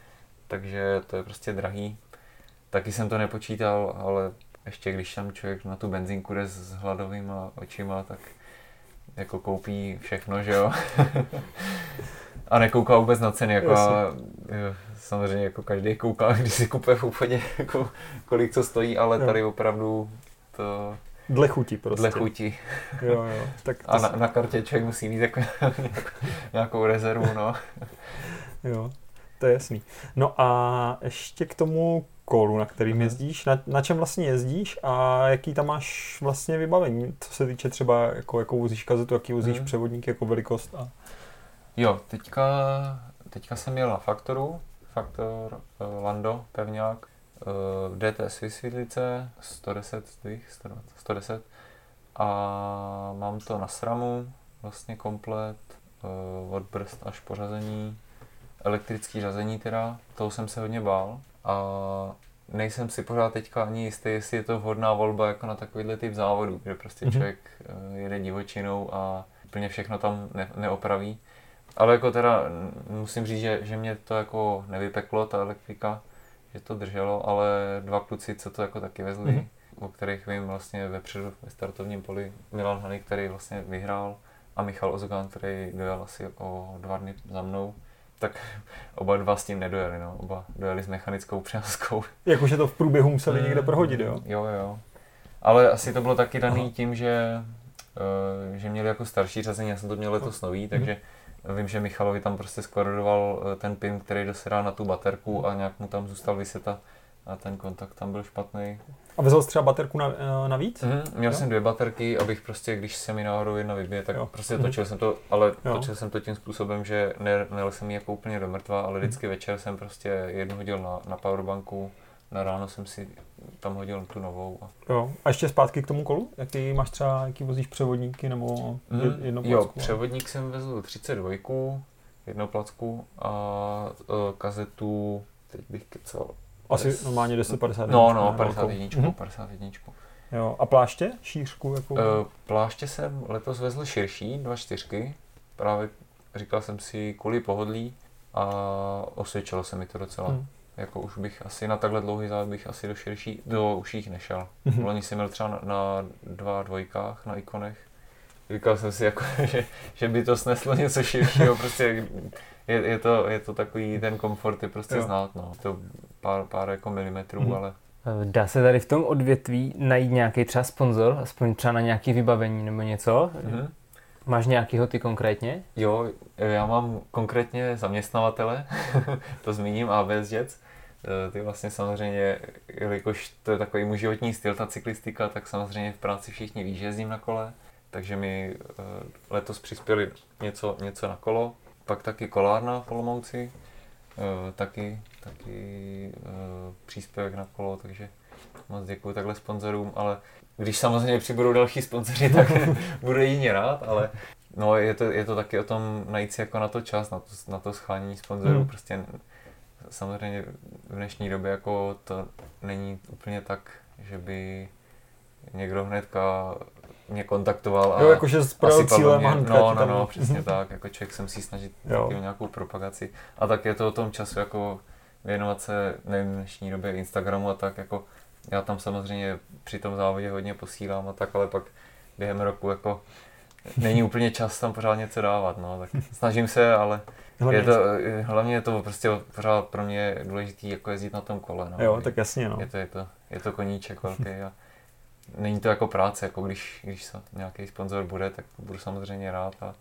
takže to je prostě drahý. Taky jsem to nepočítal, ale ještě když tam člověk na tu benzínku jde s hladovýma očima, tak jako koupí všechno, že jo. [LAUGHS] a nekouká vůbec na ceny, jako a, jo, samozřejmě jako každý kouká, [LAUGHS] když si kupuje v obchodě, jako, kolik co stojí, ale
Jo.
tady opravdu to
Dle chuti prostě.
dle chuti.
Jo, jo. Tak to
A na, na kartě člověk musí mít jako [LAUGHS] nějakou, rezervu, no. [LAUGHS]
Jo, to je jasný. No a ještě k tomu kolu, na kterým
Mhm.
jezdíš, na, na čem vlastně jezdíš a jaký tam máš vlastně vybavení, co se týče třeba, jako, jakou vozíš kazetu, jaký vozíš
Mhm.
převodník, jako velikost a...
Jo, teďka, teďka jsem jel na Faktoru, Faktor uh, Lando, pevňák, uh, DTS vysvětlice, 110 zdvih, 120, 110 a mám to na SRAMu, vlastně komplet, uh, od brzd až po řazení, elektrický řazení teda, toho jsem se hodně bál a nejsem si pořád teďka ani jistý, jestli je to vhodná volba jako na takovýhle typ závodu, kde prostě
Mhm.
člověk jede divočinou a úplně všechno tam ne, neopraví. Ale jako teda mm, musím říct, že, že mě to jako nevypeklo, ta elektrika, že to drželo, ale dva kluci, co to jako taky vezli,
Mhm.
o kterých vím vlastně vepředu ve startovním poli, Milan Hany, který vlastně vyhrál a Michal Ozogan, který dojel asi o dva dny za mnou, tak [LAUGHS] oba dva s tím nedojeli, no. Oba dojeli s mechanickou přenoskou. [LAUGHS]
Jakože to v průběhu museli
Mm,
někde prohodit, jo?
Jo, jo. Ale asi to bylo taky daný
Aha.
tím, že, eh, že měli jako starší řazení, já jsem to měl letos nový, takže vím, že Michalovi tam prostě skorodoval eh, ten pin, který dosedá na tu baterku a nějak mu tam zůstal vyset a, a ten kontakt tam byl špatný.
A vezl jsi třeba baterku na, eh, navíc?
Mhm, měl
Jo.
jsem dvě baterky, abych prostě, když se mi náhodou jedna vybije, tak
Jo.
prostě
Mhm.
točil jsem to, ale
Jo.
točil jsem to tím způsobem, že ne, nejel jsem ji jako úplně do mrtva, ale vždycky
Mhm.
večer jsem prostě jednu hodil na, na powerbanku, na ráno jsem si tam hodil tu novou a
Jo. A ještě zpátky k tomu kolu? Jaký máš třeba, jaký vozíš převodníky nebo
Mm,
jedno
jo,
placku?
převodník jsem vezl 32, jednoplacku a uh, kazetu, teď bych kecal.
Asi
Des-
normálně 1050.
No, no,
velkou.
51,
Mhm.
51.
Jo. A pláště? Šířku? Jako...
Uh, pláště jsem letos vezl širší, dva čtyřky, právě říkal jsem si kvůli pohodlí a osvědčilo se mi to docela.
Hmm.
Jako už bych asi na takhle dlouhý závod bych asi do širší, do uších nešel.
Mhm.
Loni jsem měl třeba na, na dva dvojkách na ikonech. Říkal jsem si, jako, [LAUGHS] že, že by to sneslo něco širšího, prostě je, je, to, je to takový, ten komfort je prostě
Jo.
znát, no. To pár, pár jako milimetrů,
Mhm.
ale
Eh, Dá se tady v tom odvětví najít nějaký třeba sponzor, aspoň třeba na nějaký vybavení nebo něco?
mhm.
Máš nějakýho ty konkrétně?
Jo, já mám konkrétně zaměstnavatele, [LAUGHS] to zmíním, ABS Jets. Eh, Ty vlastně samozřejmě, jelikož to je takový můj životní styl, ta cyklistika, tak samozřejmě v práci všichni ví, že jezdím na kole, takže mi eh, letos přispěli něco, něco na kolo. Pak taky kolárna v Olomouci, eh, taky, taky příspěvek na kolo, takže moc děkuji takhle sponzorům, ale když samozřejmě přibudou další sponzoři, [LAUGHS] tak [LAUGHS] budu jině rád, ale no, je, to, je to taky o tom najít si jako na to čas, na to, na to schánění sponzorů,
Hmm.
prostě samozřejmě v dnešní době jako to není úplně tak, že by někdo hnedka mě kontaktoval a
Jo, jakože s cílem
mě- No,
ti
no, no, přesně tak, jako člověk se musí snažit
Jo.
o nějakou propagaci. A tak je to o tom času, jako věnovat se, nevím, v dnešní době Instagramu a tak, jako já tam samozřejmě při tom závodě hodně posílám a tak, ale pak během roku jako není [LAUGHS] úplně čas tam pořád něco dávat, no, tak snažím se, ale
Hlavně-
je to, hlavně je to prostě pořád pro mě důležitý jako jezdit na tom kole, no.
Jo, tak jasně, no.
Je to, je to, je to koníček velký a není to jako práce, jako když, když se nějaký sponzor bude, tak budu samozřejmě rád a,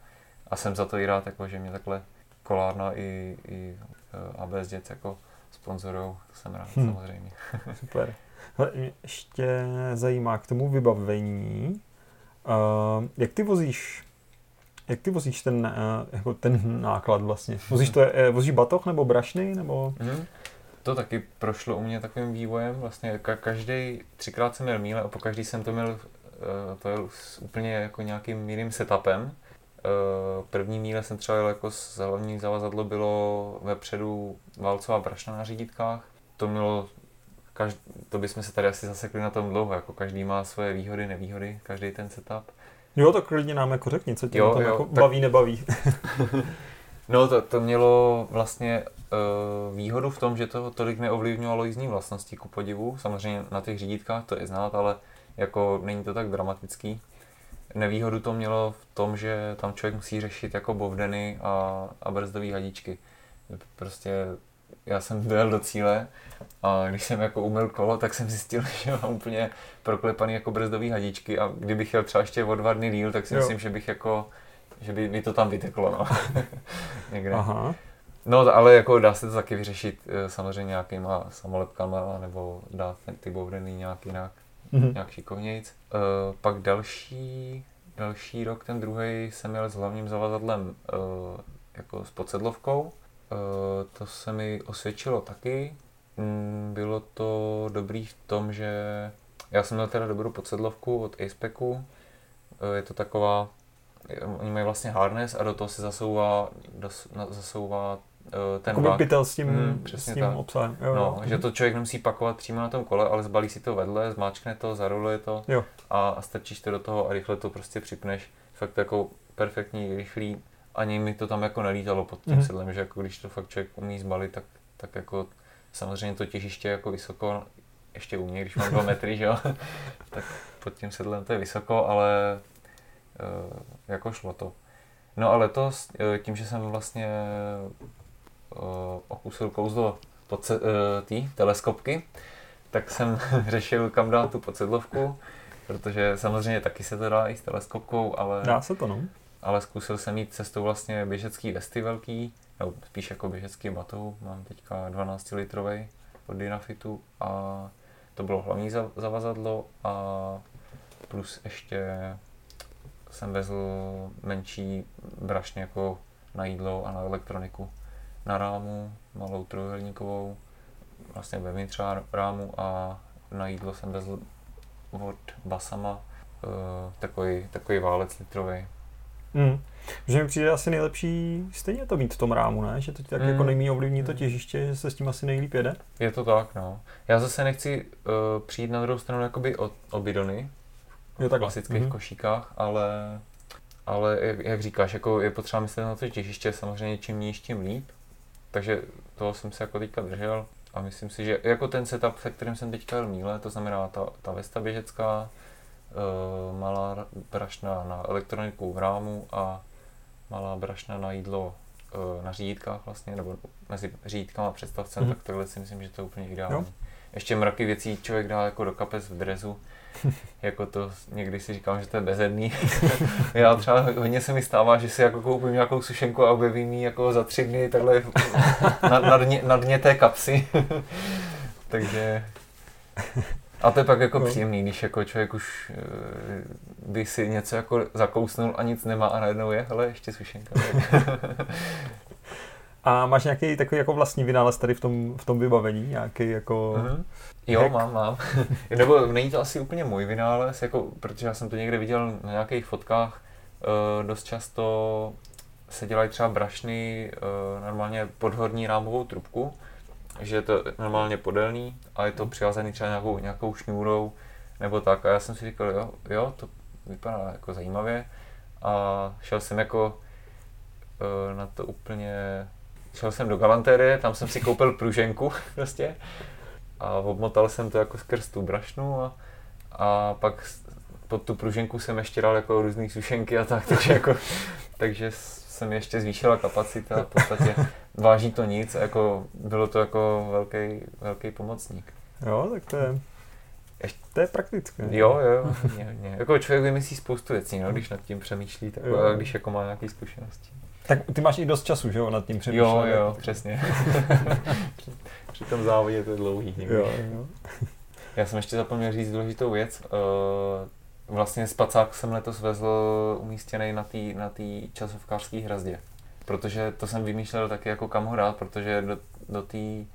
a jsem za to i rád, jako, že mě takhle kolárna i, i eh, ABS Jets jako sponzorou, jsem rád
Hm.
hmm. samozřejmě. [LAUGHS]
Super. Hele, mě ještě zajímá k tomu vybavení, uh, jak ty vozíš jak ty vozíš ten, uh, jako ten náklad vlastně? Vozíš, to, eh, vozíš batoh nebo brašny? Nebo...
Hmm. To taky prošlo u mě takovým vývojem, vlastně ka- každý, třikrát jsem měl míle a po každý jsem to měl, eh, to jel s úplně jako nějakým jiným setupem. Eh, První míle jsem třeba jel jako s hlavní zavazadlo bylo vepředu válcová brašna na řídítkách. To mělo, každ- to bychom se tady asi zasekli na tom dlouho, jako každý má svoje výhody, nevýhody, každý ten setup.
Jo, tak klidně nám jako řekni, co tě
Jo,
tom
jo,
jako
tak-
baví, nebaví. [LAUGHS]
No to, to mělo vlastně uh, výhodu v tom, že to tolik neovlivňovalo jízdní vlastnosti ku podivu. Samozřejmě na těch řídítkách to je znát, ale jako není to tak dramatický. Nevýhodu to mělo v tom, že tam člověk musí řešit jako bovdeny a, a brzdové hadičky. Prostě já jsem dojel do cíle a když jsem jako umyl kolo, tak jsem zjistil, [LAUGHS] že mám úplně proklepaný jako brzdové hadičky a kdybych jel třeba ještě o dva dny díl, tak si
Jo.
myslím, že bych jako že by mi to tam vyteklo, no. [LAUGHS] Někde.
Aha.
No, ale jako dá se to taky vyřešit eh, samozřejmě nějakýma samolepkama, nebo dát ty bovdeny nějak jinak,
Mhm.
nějak šikovnějc. Uh, pak další, další rok, ten druhý jsem jel s hlavním zavazadlem uh, jako s podsedlovkou. Uh, to se mi osvědčilo taky. Mm, bylo to dobrý v tom, že já jsem měl teda dobrou podsedlovku od Acepecu. Uh, je to taková Oni mají vlastně harness a do toho se zasouvá, dos, na, zasouvá uh, ten
Jakoby
vak.
pytel s tím,
Mm,
s
přesně
tím
tak.
obsahem. Jo,
No,
jo.
že to člověk nemusí pakovat přímo na tom kole, ale zbalí si to vedle, zmáčkne to, zaroluje to
Jo.
a, a strčíš to do toho a rychle to prostě připneš. Fakt jako perfektní, rychlý. Ani mi to tam jako nelítalo pod tím
Mhm.
sedlem, že jako když to fakt člověk umí zbalit, tak, tak jako samozřejmě to těžiště jako vysoko, ještě u mě, když mám dva metry, že jo, [LAUGHS] tak pod tím sedlem to je vysoko, ale uh, jako šlo to. No a letos, eh, tím, že jsem vlastně uh, okusil kouzlo pod tý teleskopky, tak jsem [LAUGHS] řešil, kam dát tu podsedlovku, protože samozřejmě taky se to dá i s teleskopkou, ale,
Dá se to, no.
ale zkusil jsem jít cestou vlastně běžecký vesty velký, nebo spíš jako běžecký batohu, mám teďka 12 litrový od Dynafitu a to bylo hlavní za- zavazadlo a plus ještě jsem vezl menší brašně jako na jídlo a na elektroniku. Na rámu, malou trojuhelníkovou, vlastně vevnitř rá- rámu a na jídlo jsem vezl od Basama takový, takový válec litrový.
Mm. Že mi přijde asi nejlepší stejně to mít v tom rámu, ne? Že to ti tak
Mm.
jako nejméně ovlivní to
Mm.
těžiště, že se s tím asi nejlíp jede.
Je to tak, no. Já zase nechci uh, přijít na druhou stranu jakoby o, o bidony,
Jo,
v klasických
Mhm.
košíkách, ale, ale jak, jak říkáš, jako je potřeba myslet na to těžiště, samozřejmě čím níž, tím líp. Takže toho jsem se jako teďka držel a myslím si, že jako ten setup, se kterým jsem teďka jel míle, to znamená ta, ta Vesta běžecká, malá ra- brašna na elektroniku v rámu a malá brašna na jídlo uh, na řídítkách vlastně, nebo mezi řídítkama a představcem,
Mhm.
tak takhle si myslím, že to je úplně ideální.
Jo.
Ještě mraky věcí člověk dá jako do kapes v drezu, [LAUGHS] jako to někdy si říkám, že to je bezedný. [LAUGHS] Já třeba hodně se mi stává, že si jako koupím nějakou sušenku a objevím ji jako za tři dny takhle na, na, dně, na dně té kapsy. [LAUGHS] Takže a to je pak jako
No.
příjemný, když jako člověk už eh, by si něco jako zakousnul a nic nemá a najednou je, hele, ještě sušenka. [LAUGHS]
A máš nějaký takový jako vlastní vynález tady v tom, v tom vybavení? Nějaký jako...
Mhm. Jo,
hack?
mám, mám. [LAUGHS] Nebo není to asi úplně můj vynález, jako, protože já jsem to někde viděl na nějakých fotkách. Uh, dost často se dělají třeba brašny uh, normálně pod horní rámovou trubku, že je to normálně podélný a je to přivázaný třeba nějakou, nějakou šňůrou nebo tak. A já jsem si říkal, jo, jo to vypadá jako zajímavě a šel jsem jako uh, na to úplně, šel jsem do galantérie, tam jsem si koupil pruženku [LAUGHS] prostě a obmotal jsem to jako skrz tu brašnu a, a pak pod tu pruženku jsem ještě dal jako různé sušenky a tak, [LAUGHS] takže jako, takže jsem ještě zvýšila kapacita a v podstatě váží to nic, jako bylo to jako velký, velký pomocník.
Jo, tak to je, ještě, to je praktické.
Jo, jo, mě, mě. Jako člověk vymyslí spoustu věcí, no, když nad tím přemýšlí, tak, jo. když jako má nějaké zkušenosti.
Tak ty máš i dost času, že jo, nad tím přemýšlet.
Jo, jo, přesně. [LAUGHS] při, při tom závodě to je dlouhý. Někdy.
Jo, jo.
Já jsem ještě zapomněl říct důležitou věc. Uh, vlastně spacák jsem letos vezl umístěný na té na tý časovkářské hrazdě. Protože to jsem vymýšlel taky jako kam ho dát, protože do, do, tý,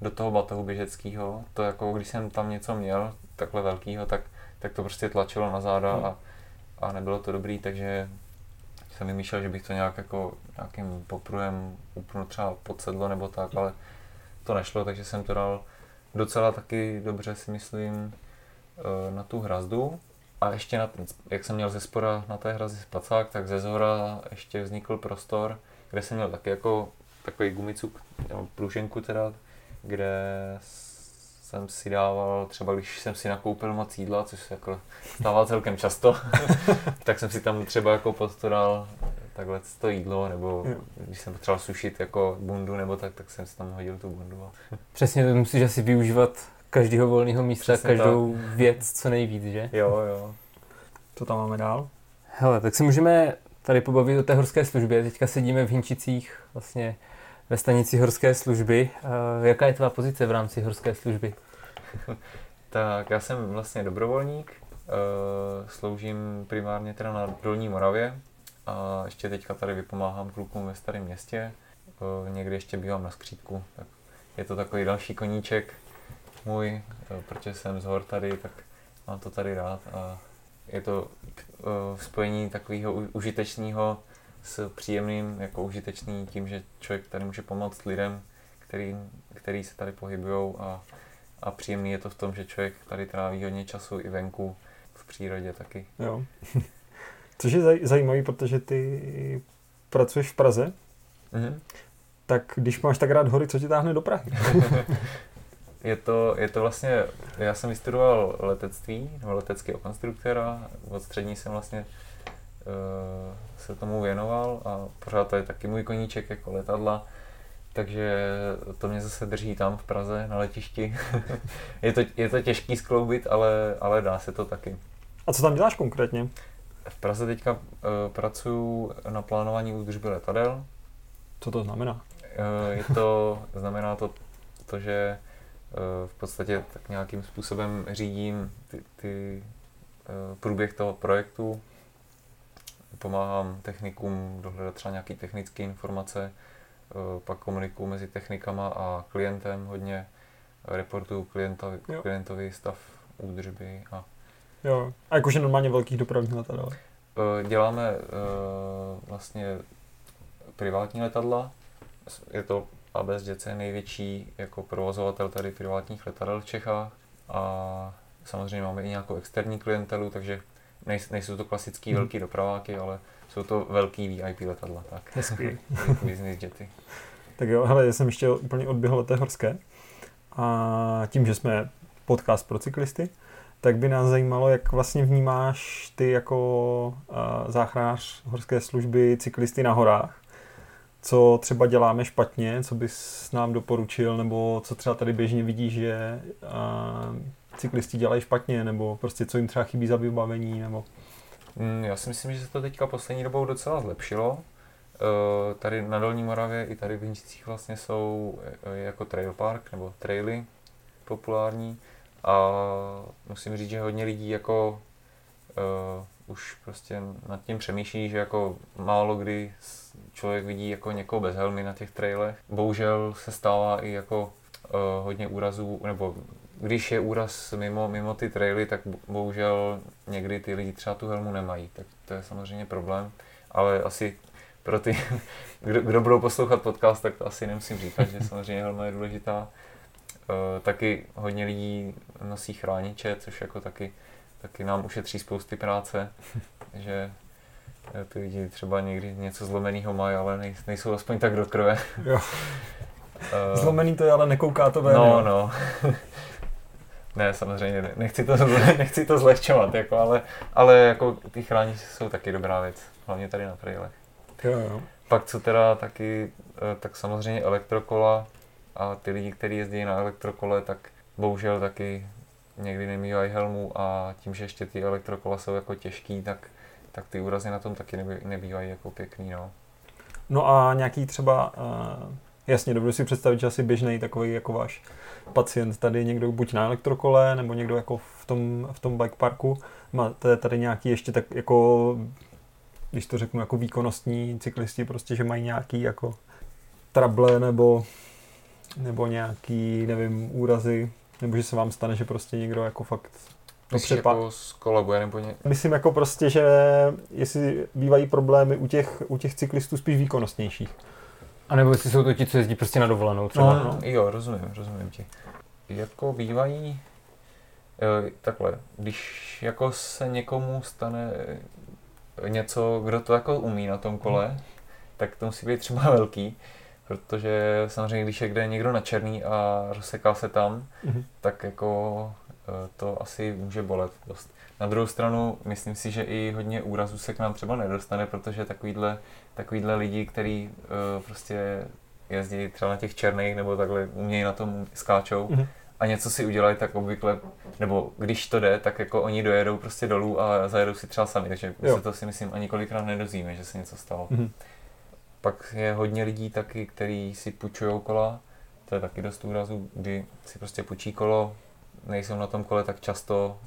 do toho batohu běžeckého, to jako když jsem tam něco měl, takhle velkýho, tak, tak to prostě tlačilo na záda hmm. a, a nebylo to dobrý, takže jsem vymýšlel, že bych to nějak jako nějakým popruhem upnul třeba pod sedlo nebo tak, ale to nešlo, takže jsem to dal docela taky dobře si myslím eh, na tu hrazdu. A ještě na ten, jak jsem měl ze spora na té hrazi spacák, tak ze zhora ještě vznikl prostor, kde jsem měl taky jako takový gumicuk, nebo pruženku teda, kde jsem si dával, třeba když jsem si nakoupil moc jídla, což se jako stává celkem často, [LAUGHS] tak jsem si tam třeba jako postoral takhle to jídlo, nebo když jsem potřeboval sušit jako bundu nebo tak, tak jsem si tam hodil tu bundu.
Přesně, to musíš asi využívat každého volného místa, Přesně každou tak. věc co nejvíc, že?
Jo, jo.
Co tam máme dál?
Hele, tak si můžeme tady pobavit o té horské službě. Teďka sedíme v Hinčicích, vlastně ve stanici horské služby. Uh, jaká je tvá pozice v rámci horské služby? [LAUGHS]
tak já jsem vlastně dobrovolník, uh, sloužím primárně teda na Dolní Moravě a ještě teďka tady vypomáhám klukům ve starém městě. Uh, někdy ještě bývám na skřídku, tak je to takový další koníček můj, uh, protože jsem z hor tady, tak mám to tady rád a je to uh, spojení takového užitečného s příjemným, jako užitečný tím, že člověk tady může pomoct lidem, který, který se tady pohybují a, a příjemný je to v tom, že člověk tady tráví hodně času i venku, v přírodě taky.
Jo. [LAUGHS] Což je zaj- zajímavý, protože ty pracuješ v Praze, mm-hmm. tak když máš tak rád hory, co ti táhne do Prahy? [LAUGHS]
je to, je to vlastně, já jsem vystudoval letectví, nebo leteckého konstruktora, od střední jsem vlastně uh, se tomu věnoval a pořád to je taky můj koníček jako letadla, takže to mě zase drží tam v Praze na letišti. [LAUGHS] je, to, je to těžký skloubit, ale, ale dá se to taky.
A co tam děláš konkrétně?
V Praze teďka uh, pracuji na plánování údržby letadel.
Co to znamená?
Uh, je to, [LAUGHS] znamená to, to že v podstatě tak nějakým způsobem řídím ty, ty uh, průběh toho projektu, pomáhám technikům dohledat třeba nějaké technické informace, uh, pak komunikuju mezi technikama a klientem hodně, reportuju klientovi, klientovi stav údržby a
Jo. A jakože normálně velkých dopravních letadel?
Eh, děláme vlastně privátní letadla. Je to ABSDC největší jako provozovatel tady privátních letadel v Čechách. A samozřejmě máme i nějakou externí klientelu, takže nejsou to klasický hmm. velký dopraváky, ale jsou to velký VIP letadla. Tak.
Hezký. [LAUGHS]
Business jety.
Tak jo, hele, já jsem ještě úplně odběhl té horské. A tím, že jsme podcast pro cyklisty, tak by nás zajímalo, jak vlastně vnímáš ty jako uh, záchranář horské služby cyklisty na horách. Co třeba děláme špatně, co bys nám doporučil, nebo co třeba tady běžně vidíš, že uh, cyklisti dělají špatně, nebo prostě co jim třeba chybí za vybavení, nebo...
Mm, já si myslím, že se to teďka poslední dobou docela zlepšilo. Uh, tady na Dolní Moravě i tady v Hinčicích vlastně jsou uh, jako trail park nebo traily populární a musím říct, že hodně lidí jako uh, už prostě nad tím přemýšlí, že jako málo kdy člověk vidí jako někoho bez helmy na těch trailech. Bohužel se stává i jako uh, hodně úrazů, nebo když je úraz mimo, mimo ty traily, tak bohužel někdy ty lidi třeba tu helmu nemají, tak to je samozřejmě problém, ale asi pro ty, [LAUGHS] kdo, kdo budou poslouchat podcast, tak to asi nemusím říkat, že samozřejmě helma je důležitá. Uh, taky hodně lidí nosí chrániče, což jako taky taky nám ušetří spousty práce, [LAUGHS] že ty lidi třeba někdy něco zlomeného mají, ale nej, nejsou aspoň tak do krve.
Jo. [LAUGHS]
Eh,
Zlomený to je, ale nekouká to ven.
No,
jo.
no. [LAUGHS] ne, samozřejmě, ne- nechci to, [LAUGHS] nechci to zlehčovat, jako, ale, ale jako ty chrániče jsou taky dobrá věc, hlavně tady na trailech.
Jo, jo.
Pak co teda taky, eh, tak samozřejmě elektrokola a ty lidi, kteří jezdí na elektrokole, tak bohužel taky někdy nemývají helmu a tím, že ještě ty elektrokola jsou jako těžký, tak, tak ty úrazy na tom taky nebý, nebývají jako pěkný, no.
No a nějaký třeba, uh, jasně, dovedu si představit, že asi běžný takový jako váš pacient tady někdo buď na elektrokole, nebo někdo jako v tom, v tom bike parku. Máte tady nějaký ještě tak jako, když to řeknu, jako výkonnostní cyklisti, prostě, že mají nějaký jako trable nebo, nebo nějaký, nevím, úrazy, nebo že se vám stane, že prostě někdo jako fakt to
Myslíš
přepá-
jako skolabuje nebo ně...
Myslím jako prostě, že jestli bývají problémy u těch, u těch cyklistů spíš výkonnostnějších.
A nebo jestli jsou to ti, co jezdí prostě na dovolenou třeba.
No, no.
Jo, rozumím, rozumím ti. Jako bývají, eh, takhle, když jako se někomu stane něco, kdo to jako umí na tom kole, tak to musí být třeba [LAUGHS] velký, protože samozřejmě, když je kde někdo na černý a rozseká se tam,
Mhm.
tak jako to asi může bolet dost. Na druhou stranu, myslím si, že i hodně úrazů se k nám třeba nedostane, protože takovýhle, takovýhle lidi, který uh, prostě jezdí třeba na těch černých nebo takhle umějí na tom skáčou
Mhm.
a něco si udělají, tak obvykle, nebo když to jde, tak jako oni dojedou prostě dolů a zajedou si třeba sami, takže
Jo.
se to si myslím ani kolikrát nedozvíme, že se něco stalo.
Mhm.
Pak je hodně lidí taky, kteří si půjčují kola, to je taky dost úrazů, kdy si prostě půjčí kolo, nejsou na tom kole tak často,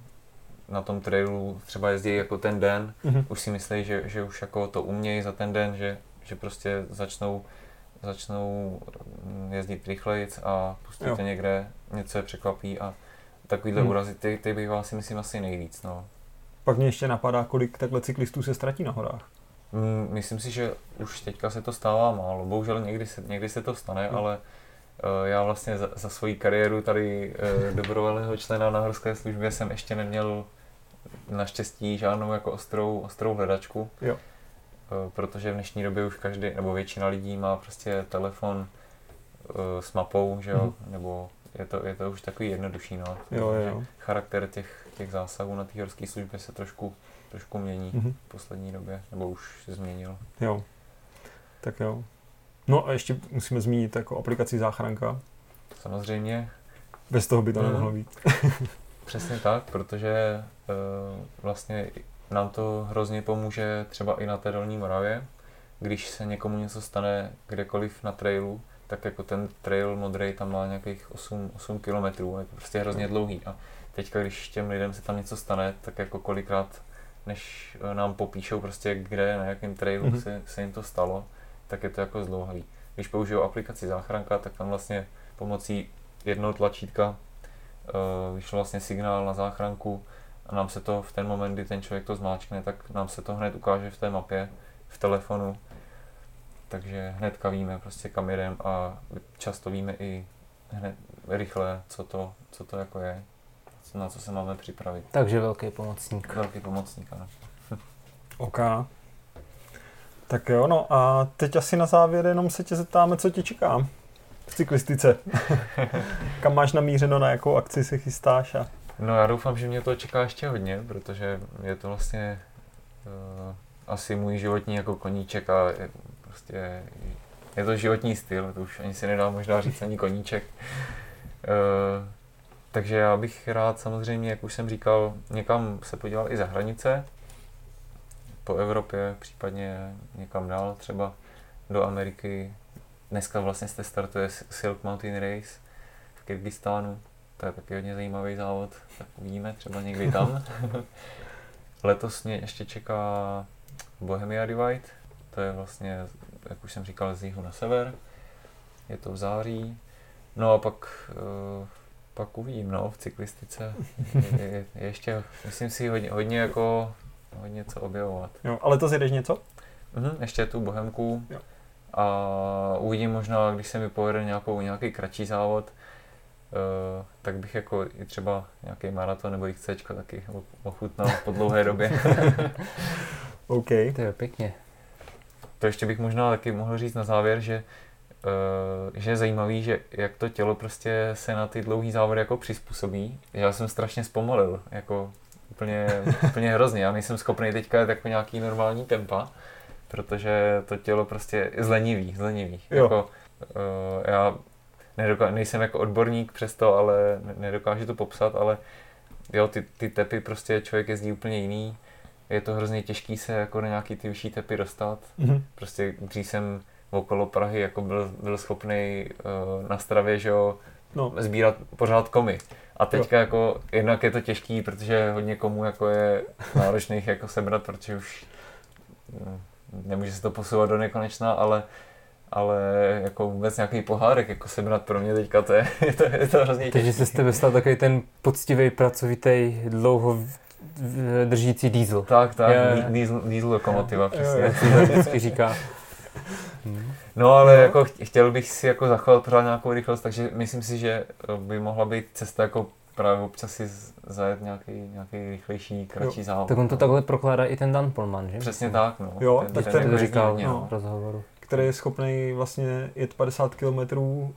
na tom trailu třeba jezdí jako ten den,
Mhm.
už si myslí, že, že už jako to umějí za ten den, že, že prostě začnou, začnou mm, jezdit rychlejc a pustí
Jo.
to někde, něco je překvapí a takovýhle
Mhm.
úrazy, ty, ty bývá si myslím asi nejvíc, no.
Pak mě ještě napadá, kolik takhle cyklistů se ztratí na horách.
Mm, Myslím si, že už teďka se to stává málo. Bohužel někdy se, někdy se to stane,
Hmm.
ale já vlastně za, za svoji kariéru tady uh, dobrovolného člena na horské službě jsem ještě neměl naštěstí žádnou jako ostrou, ostrou hledačku.
Jo.
Uh, protože v dnešní době už každý, nebo většina lidí má prostě telefon s mapou, že jo,
Mhm.
nebo je to, je to už takový jednodušší, no.
Jo, jo.
Charakter těch, těch zásahů na té horské službě se trošku, trošku mění
Mhm.
v poslední době, nebo už se změnil.
Jo. Tak jo. No a ještě musíme zmínit jako aplikaci záchranka.
Samozřejmě,
Bez toho by to
Mhm.
nemohlo být. [LAUGHS]
přesně tak, protože uh, vlastně nám to hrozně pomůže třeba i na té Dolní Moravě. Když se někomu něco stane kdekoliv na trailu, tak jako ten trail modrý tam má nějakých 8, 8 kilometrů, je to prostě hrozně dlouhý. A teďka, když těm lidem se tam něco stane, tak jako kolikrát, než eh, nám popíšou prostě kde, na jakém trailu
Mhm.
se, se jim to stalo, tak je to jako zdlouhavý. Když použijou aplikaci záchranka, tak tam vlastně pomocí jednoho tlačítka uh, vyšel vlastně signál na záchranku a nám se to v ten moment, kdy ten člověk to zmáčkne, tak nám se to hned ukáže v té mapě, v telefonu. Takže hnedka víme prostě kam jedem a často víme i hned rychle, co to, co to jako je, co- na co se máme připravit.
Takže velký pomocník.
Velký pomocník, ano.
OK. Tak jo, no a teď asi na závěr jenom se tě zeptáme, co tě čeká v cyklistice. [LAUGHS] Kam máš namířeno, na jakou akci se chystáš a
No já doufám, že mě to čeká ještě hodně, protože je to vlastně uh, asi můj životní jako koníček a je, prostě je to životní styl, to už ani si nedá možná říct ani koníček. Uh, takže já bych rád samozřejmě, jak už jsem říkal, někam se podíval i za hranice, po Evropě, případně někam dál, třeba do Ameriky. Dneska vlastně se startuje Silk Mountain Race v Kyrgyzstánu, to je taky hodně zajímavý závod, tak uvidíme třeba někdy tam. [LAUGHS] Letos mě ještě čeká Bohemia Divide, to je vlastně, jak už jsem říkal, z jihu na sever. Je to v září. No a pak, eh, pak uvidím, no, v cyklistice. Je, je, je ještě, myslím si, hodně, hodně jako, hodně co objevovat.
jo, ale to zjedeš něco?
Mhm, ještě tu Bohemku.
Jo.
A uvidím možná, když se mi povede nějakou, nějaký kratší závod. Uh, tak bych jako i třeba nějaký maraton nebo XC taky ochutnal po dlouhé době. [LAUGHS]
OK.
To je pěkně.
To ještě bych možná taky mohl říct na závěr, že, uh, že je zajímavý, že jak to tělo prostě se na ty dlouhý závody jako přizpůsobí. Já jsem strašně zpomalil, jako úplně, úplně hrozně. Já nejsem schopný teďka jet jako nějaký normální tempa, protože to tělo prostě je zlenivý, zlenivý.
Jo.
Jako, uh, já nedoká- nejsem jako odborník přesto, ale nedokážu to popsat, ale jo, ty, ty tepy prostě člověk jezdí úplně jiný. Je to hrozně těžký se jako na nějaký ty vyšší tepy dostat.
Mhm.
Prostě když jsem okolo Prahy jako byl, byl schopný uh, na stravě, že jo,
No.
sbírat pořád komy. A teďka jako, jednak je to těžký, protože hodně komů jako je náročných jako sebrat, protože už mm, nemůže se to posouvat do nekonečna, ale ale jako vůbec nějaký pohárek jako sebrat pro mě teďka, to je, [LAUGHS] je to, je to hrozně
Takže se z tebe stal takový ten poctivý, pracovitý, dlouho držící diesel.
Tak, tak,
Je-
diesel, diesel lokomotiva,
Jo,
přesně.
jo.
Jak se vždycky říká.
No ale
Jo.
jako ch- chtěl bych si jako zachovat pořád nějakou rychlost, takže myslím si, že eh, by mohla být cesta jako právě občas si zajet nějaký, nějaký rychlejší, kratší závod.
Tak on to takhle prokládá i ten Dan Polman, že?
Přesně tak, no.
Jo, tak ten-
To
jako jezdí
říkal no.
no.
v rozhovoru.
který je schopný vlastně jet 50 km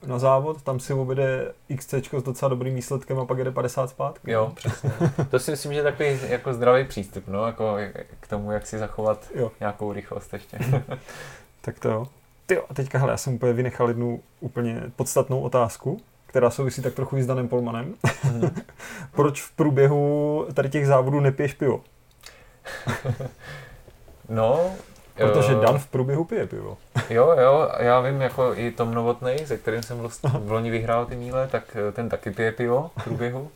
na závod, tam si objede XC s docela dobrým výsledkem a pak jede 50 zpátky.
Jo, přesně. [LAUGHS] To si myslím, že je takový jako zdravý přístup, no, jako k tomu, jak si zachovat
Jo.
nějakou rychlost ještě. [LAUGHS]
Tak to jo. Ty jo, a teďka hele, já jsem úplně vynechal jednu úplně podstatnou otázku, která souvisí tak trochu i s Danem Polmanem. [LAUGHS] Proč v průběhu tady těch závodů nepiješ pivo? [LAUGHS]
No,
Protože
eh,
Dan v průběhu pije pivo.
Jo, jo, já vím, jako i Tom Novotnej, se kterým jsem vlastně v loni vyhrál ty míle, tak eh, ten taky pije pivo v průběhu.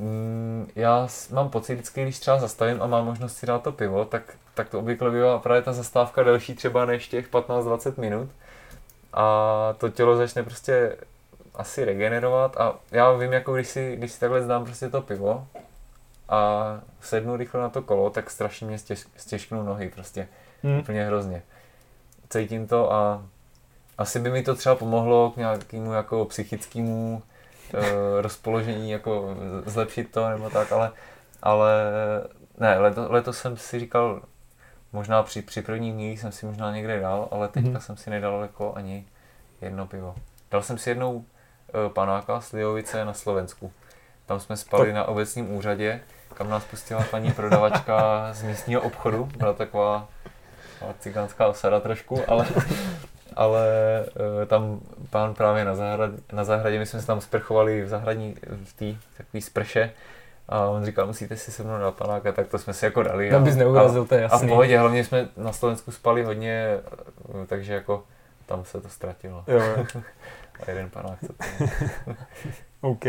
Mm, Já mám pocit vždycky, když třeba zastavím a mám možnost si dát to pivo, tak, tak to obvykle bývá právě ta zastávka delší třeba než těch 15-20 minut. A to tělo začne prostě asi regenerovat a já vím, jako když si, když si takhle zdám prostě to pivo a sednu rychle na to kolo, tak strašně mě stěž, stěžknou nohy prostě
Hm.
úplně hrozně. Cítím to a asi by mi to třeba pomohlo k nějakému jako psychickému rozpoložení, jako zlepšit to nebo tak, ale, ale ne, leto, letos jsem si říkal, možná při, při první míli jsem si možná někde dal, ale teďka
Mhm.
jsem si nedal jako ani jedno pivo. Dal jsem si jednou e, panáka z Lijovice na Slovensku. Tam jsme spali
Tak.
na obecním úřadě, kam nás pustila paní prodavačka z místního obchodu. Byla taková taková cigánská osada trošku, ale, ale eh, tam pán právě na zahradě, na zahradě, my jsme se tam sprchovali v zahradní, v té takové sprše a on říkal, musíte si se mnou dát panáka, tak to jsme si jako dali.
Abys neurazil, to je
a, a v
jasný.
pohodě, hlavně jsme na Slovensku spali hodně, eh, takže jako tam se to ztratilo.
Jo. [LAUGHS]
A jeden panák. Co to [LAUGHS]
OK.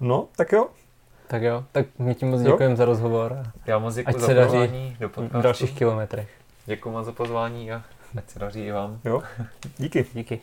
No, tak jo.
Tak jo, tak my ti moc
Jo.
děkujeme za rozhovor a
Já moc děkuji
Ať
za
se daří
pozvání do
v
podcastu.
dalších kilometrech.
Děkuji moc za pozvání a ať se daří i vám.
Díky.
Díky.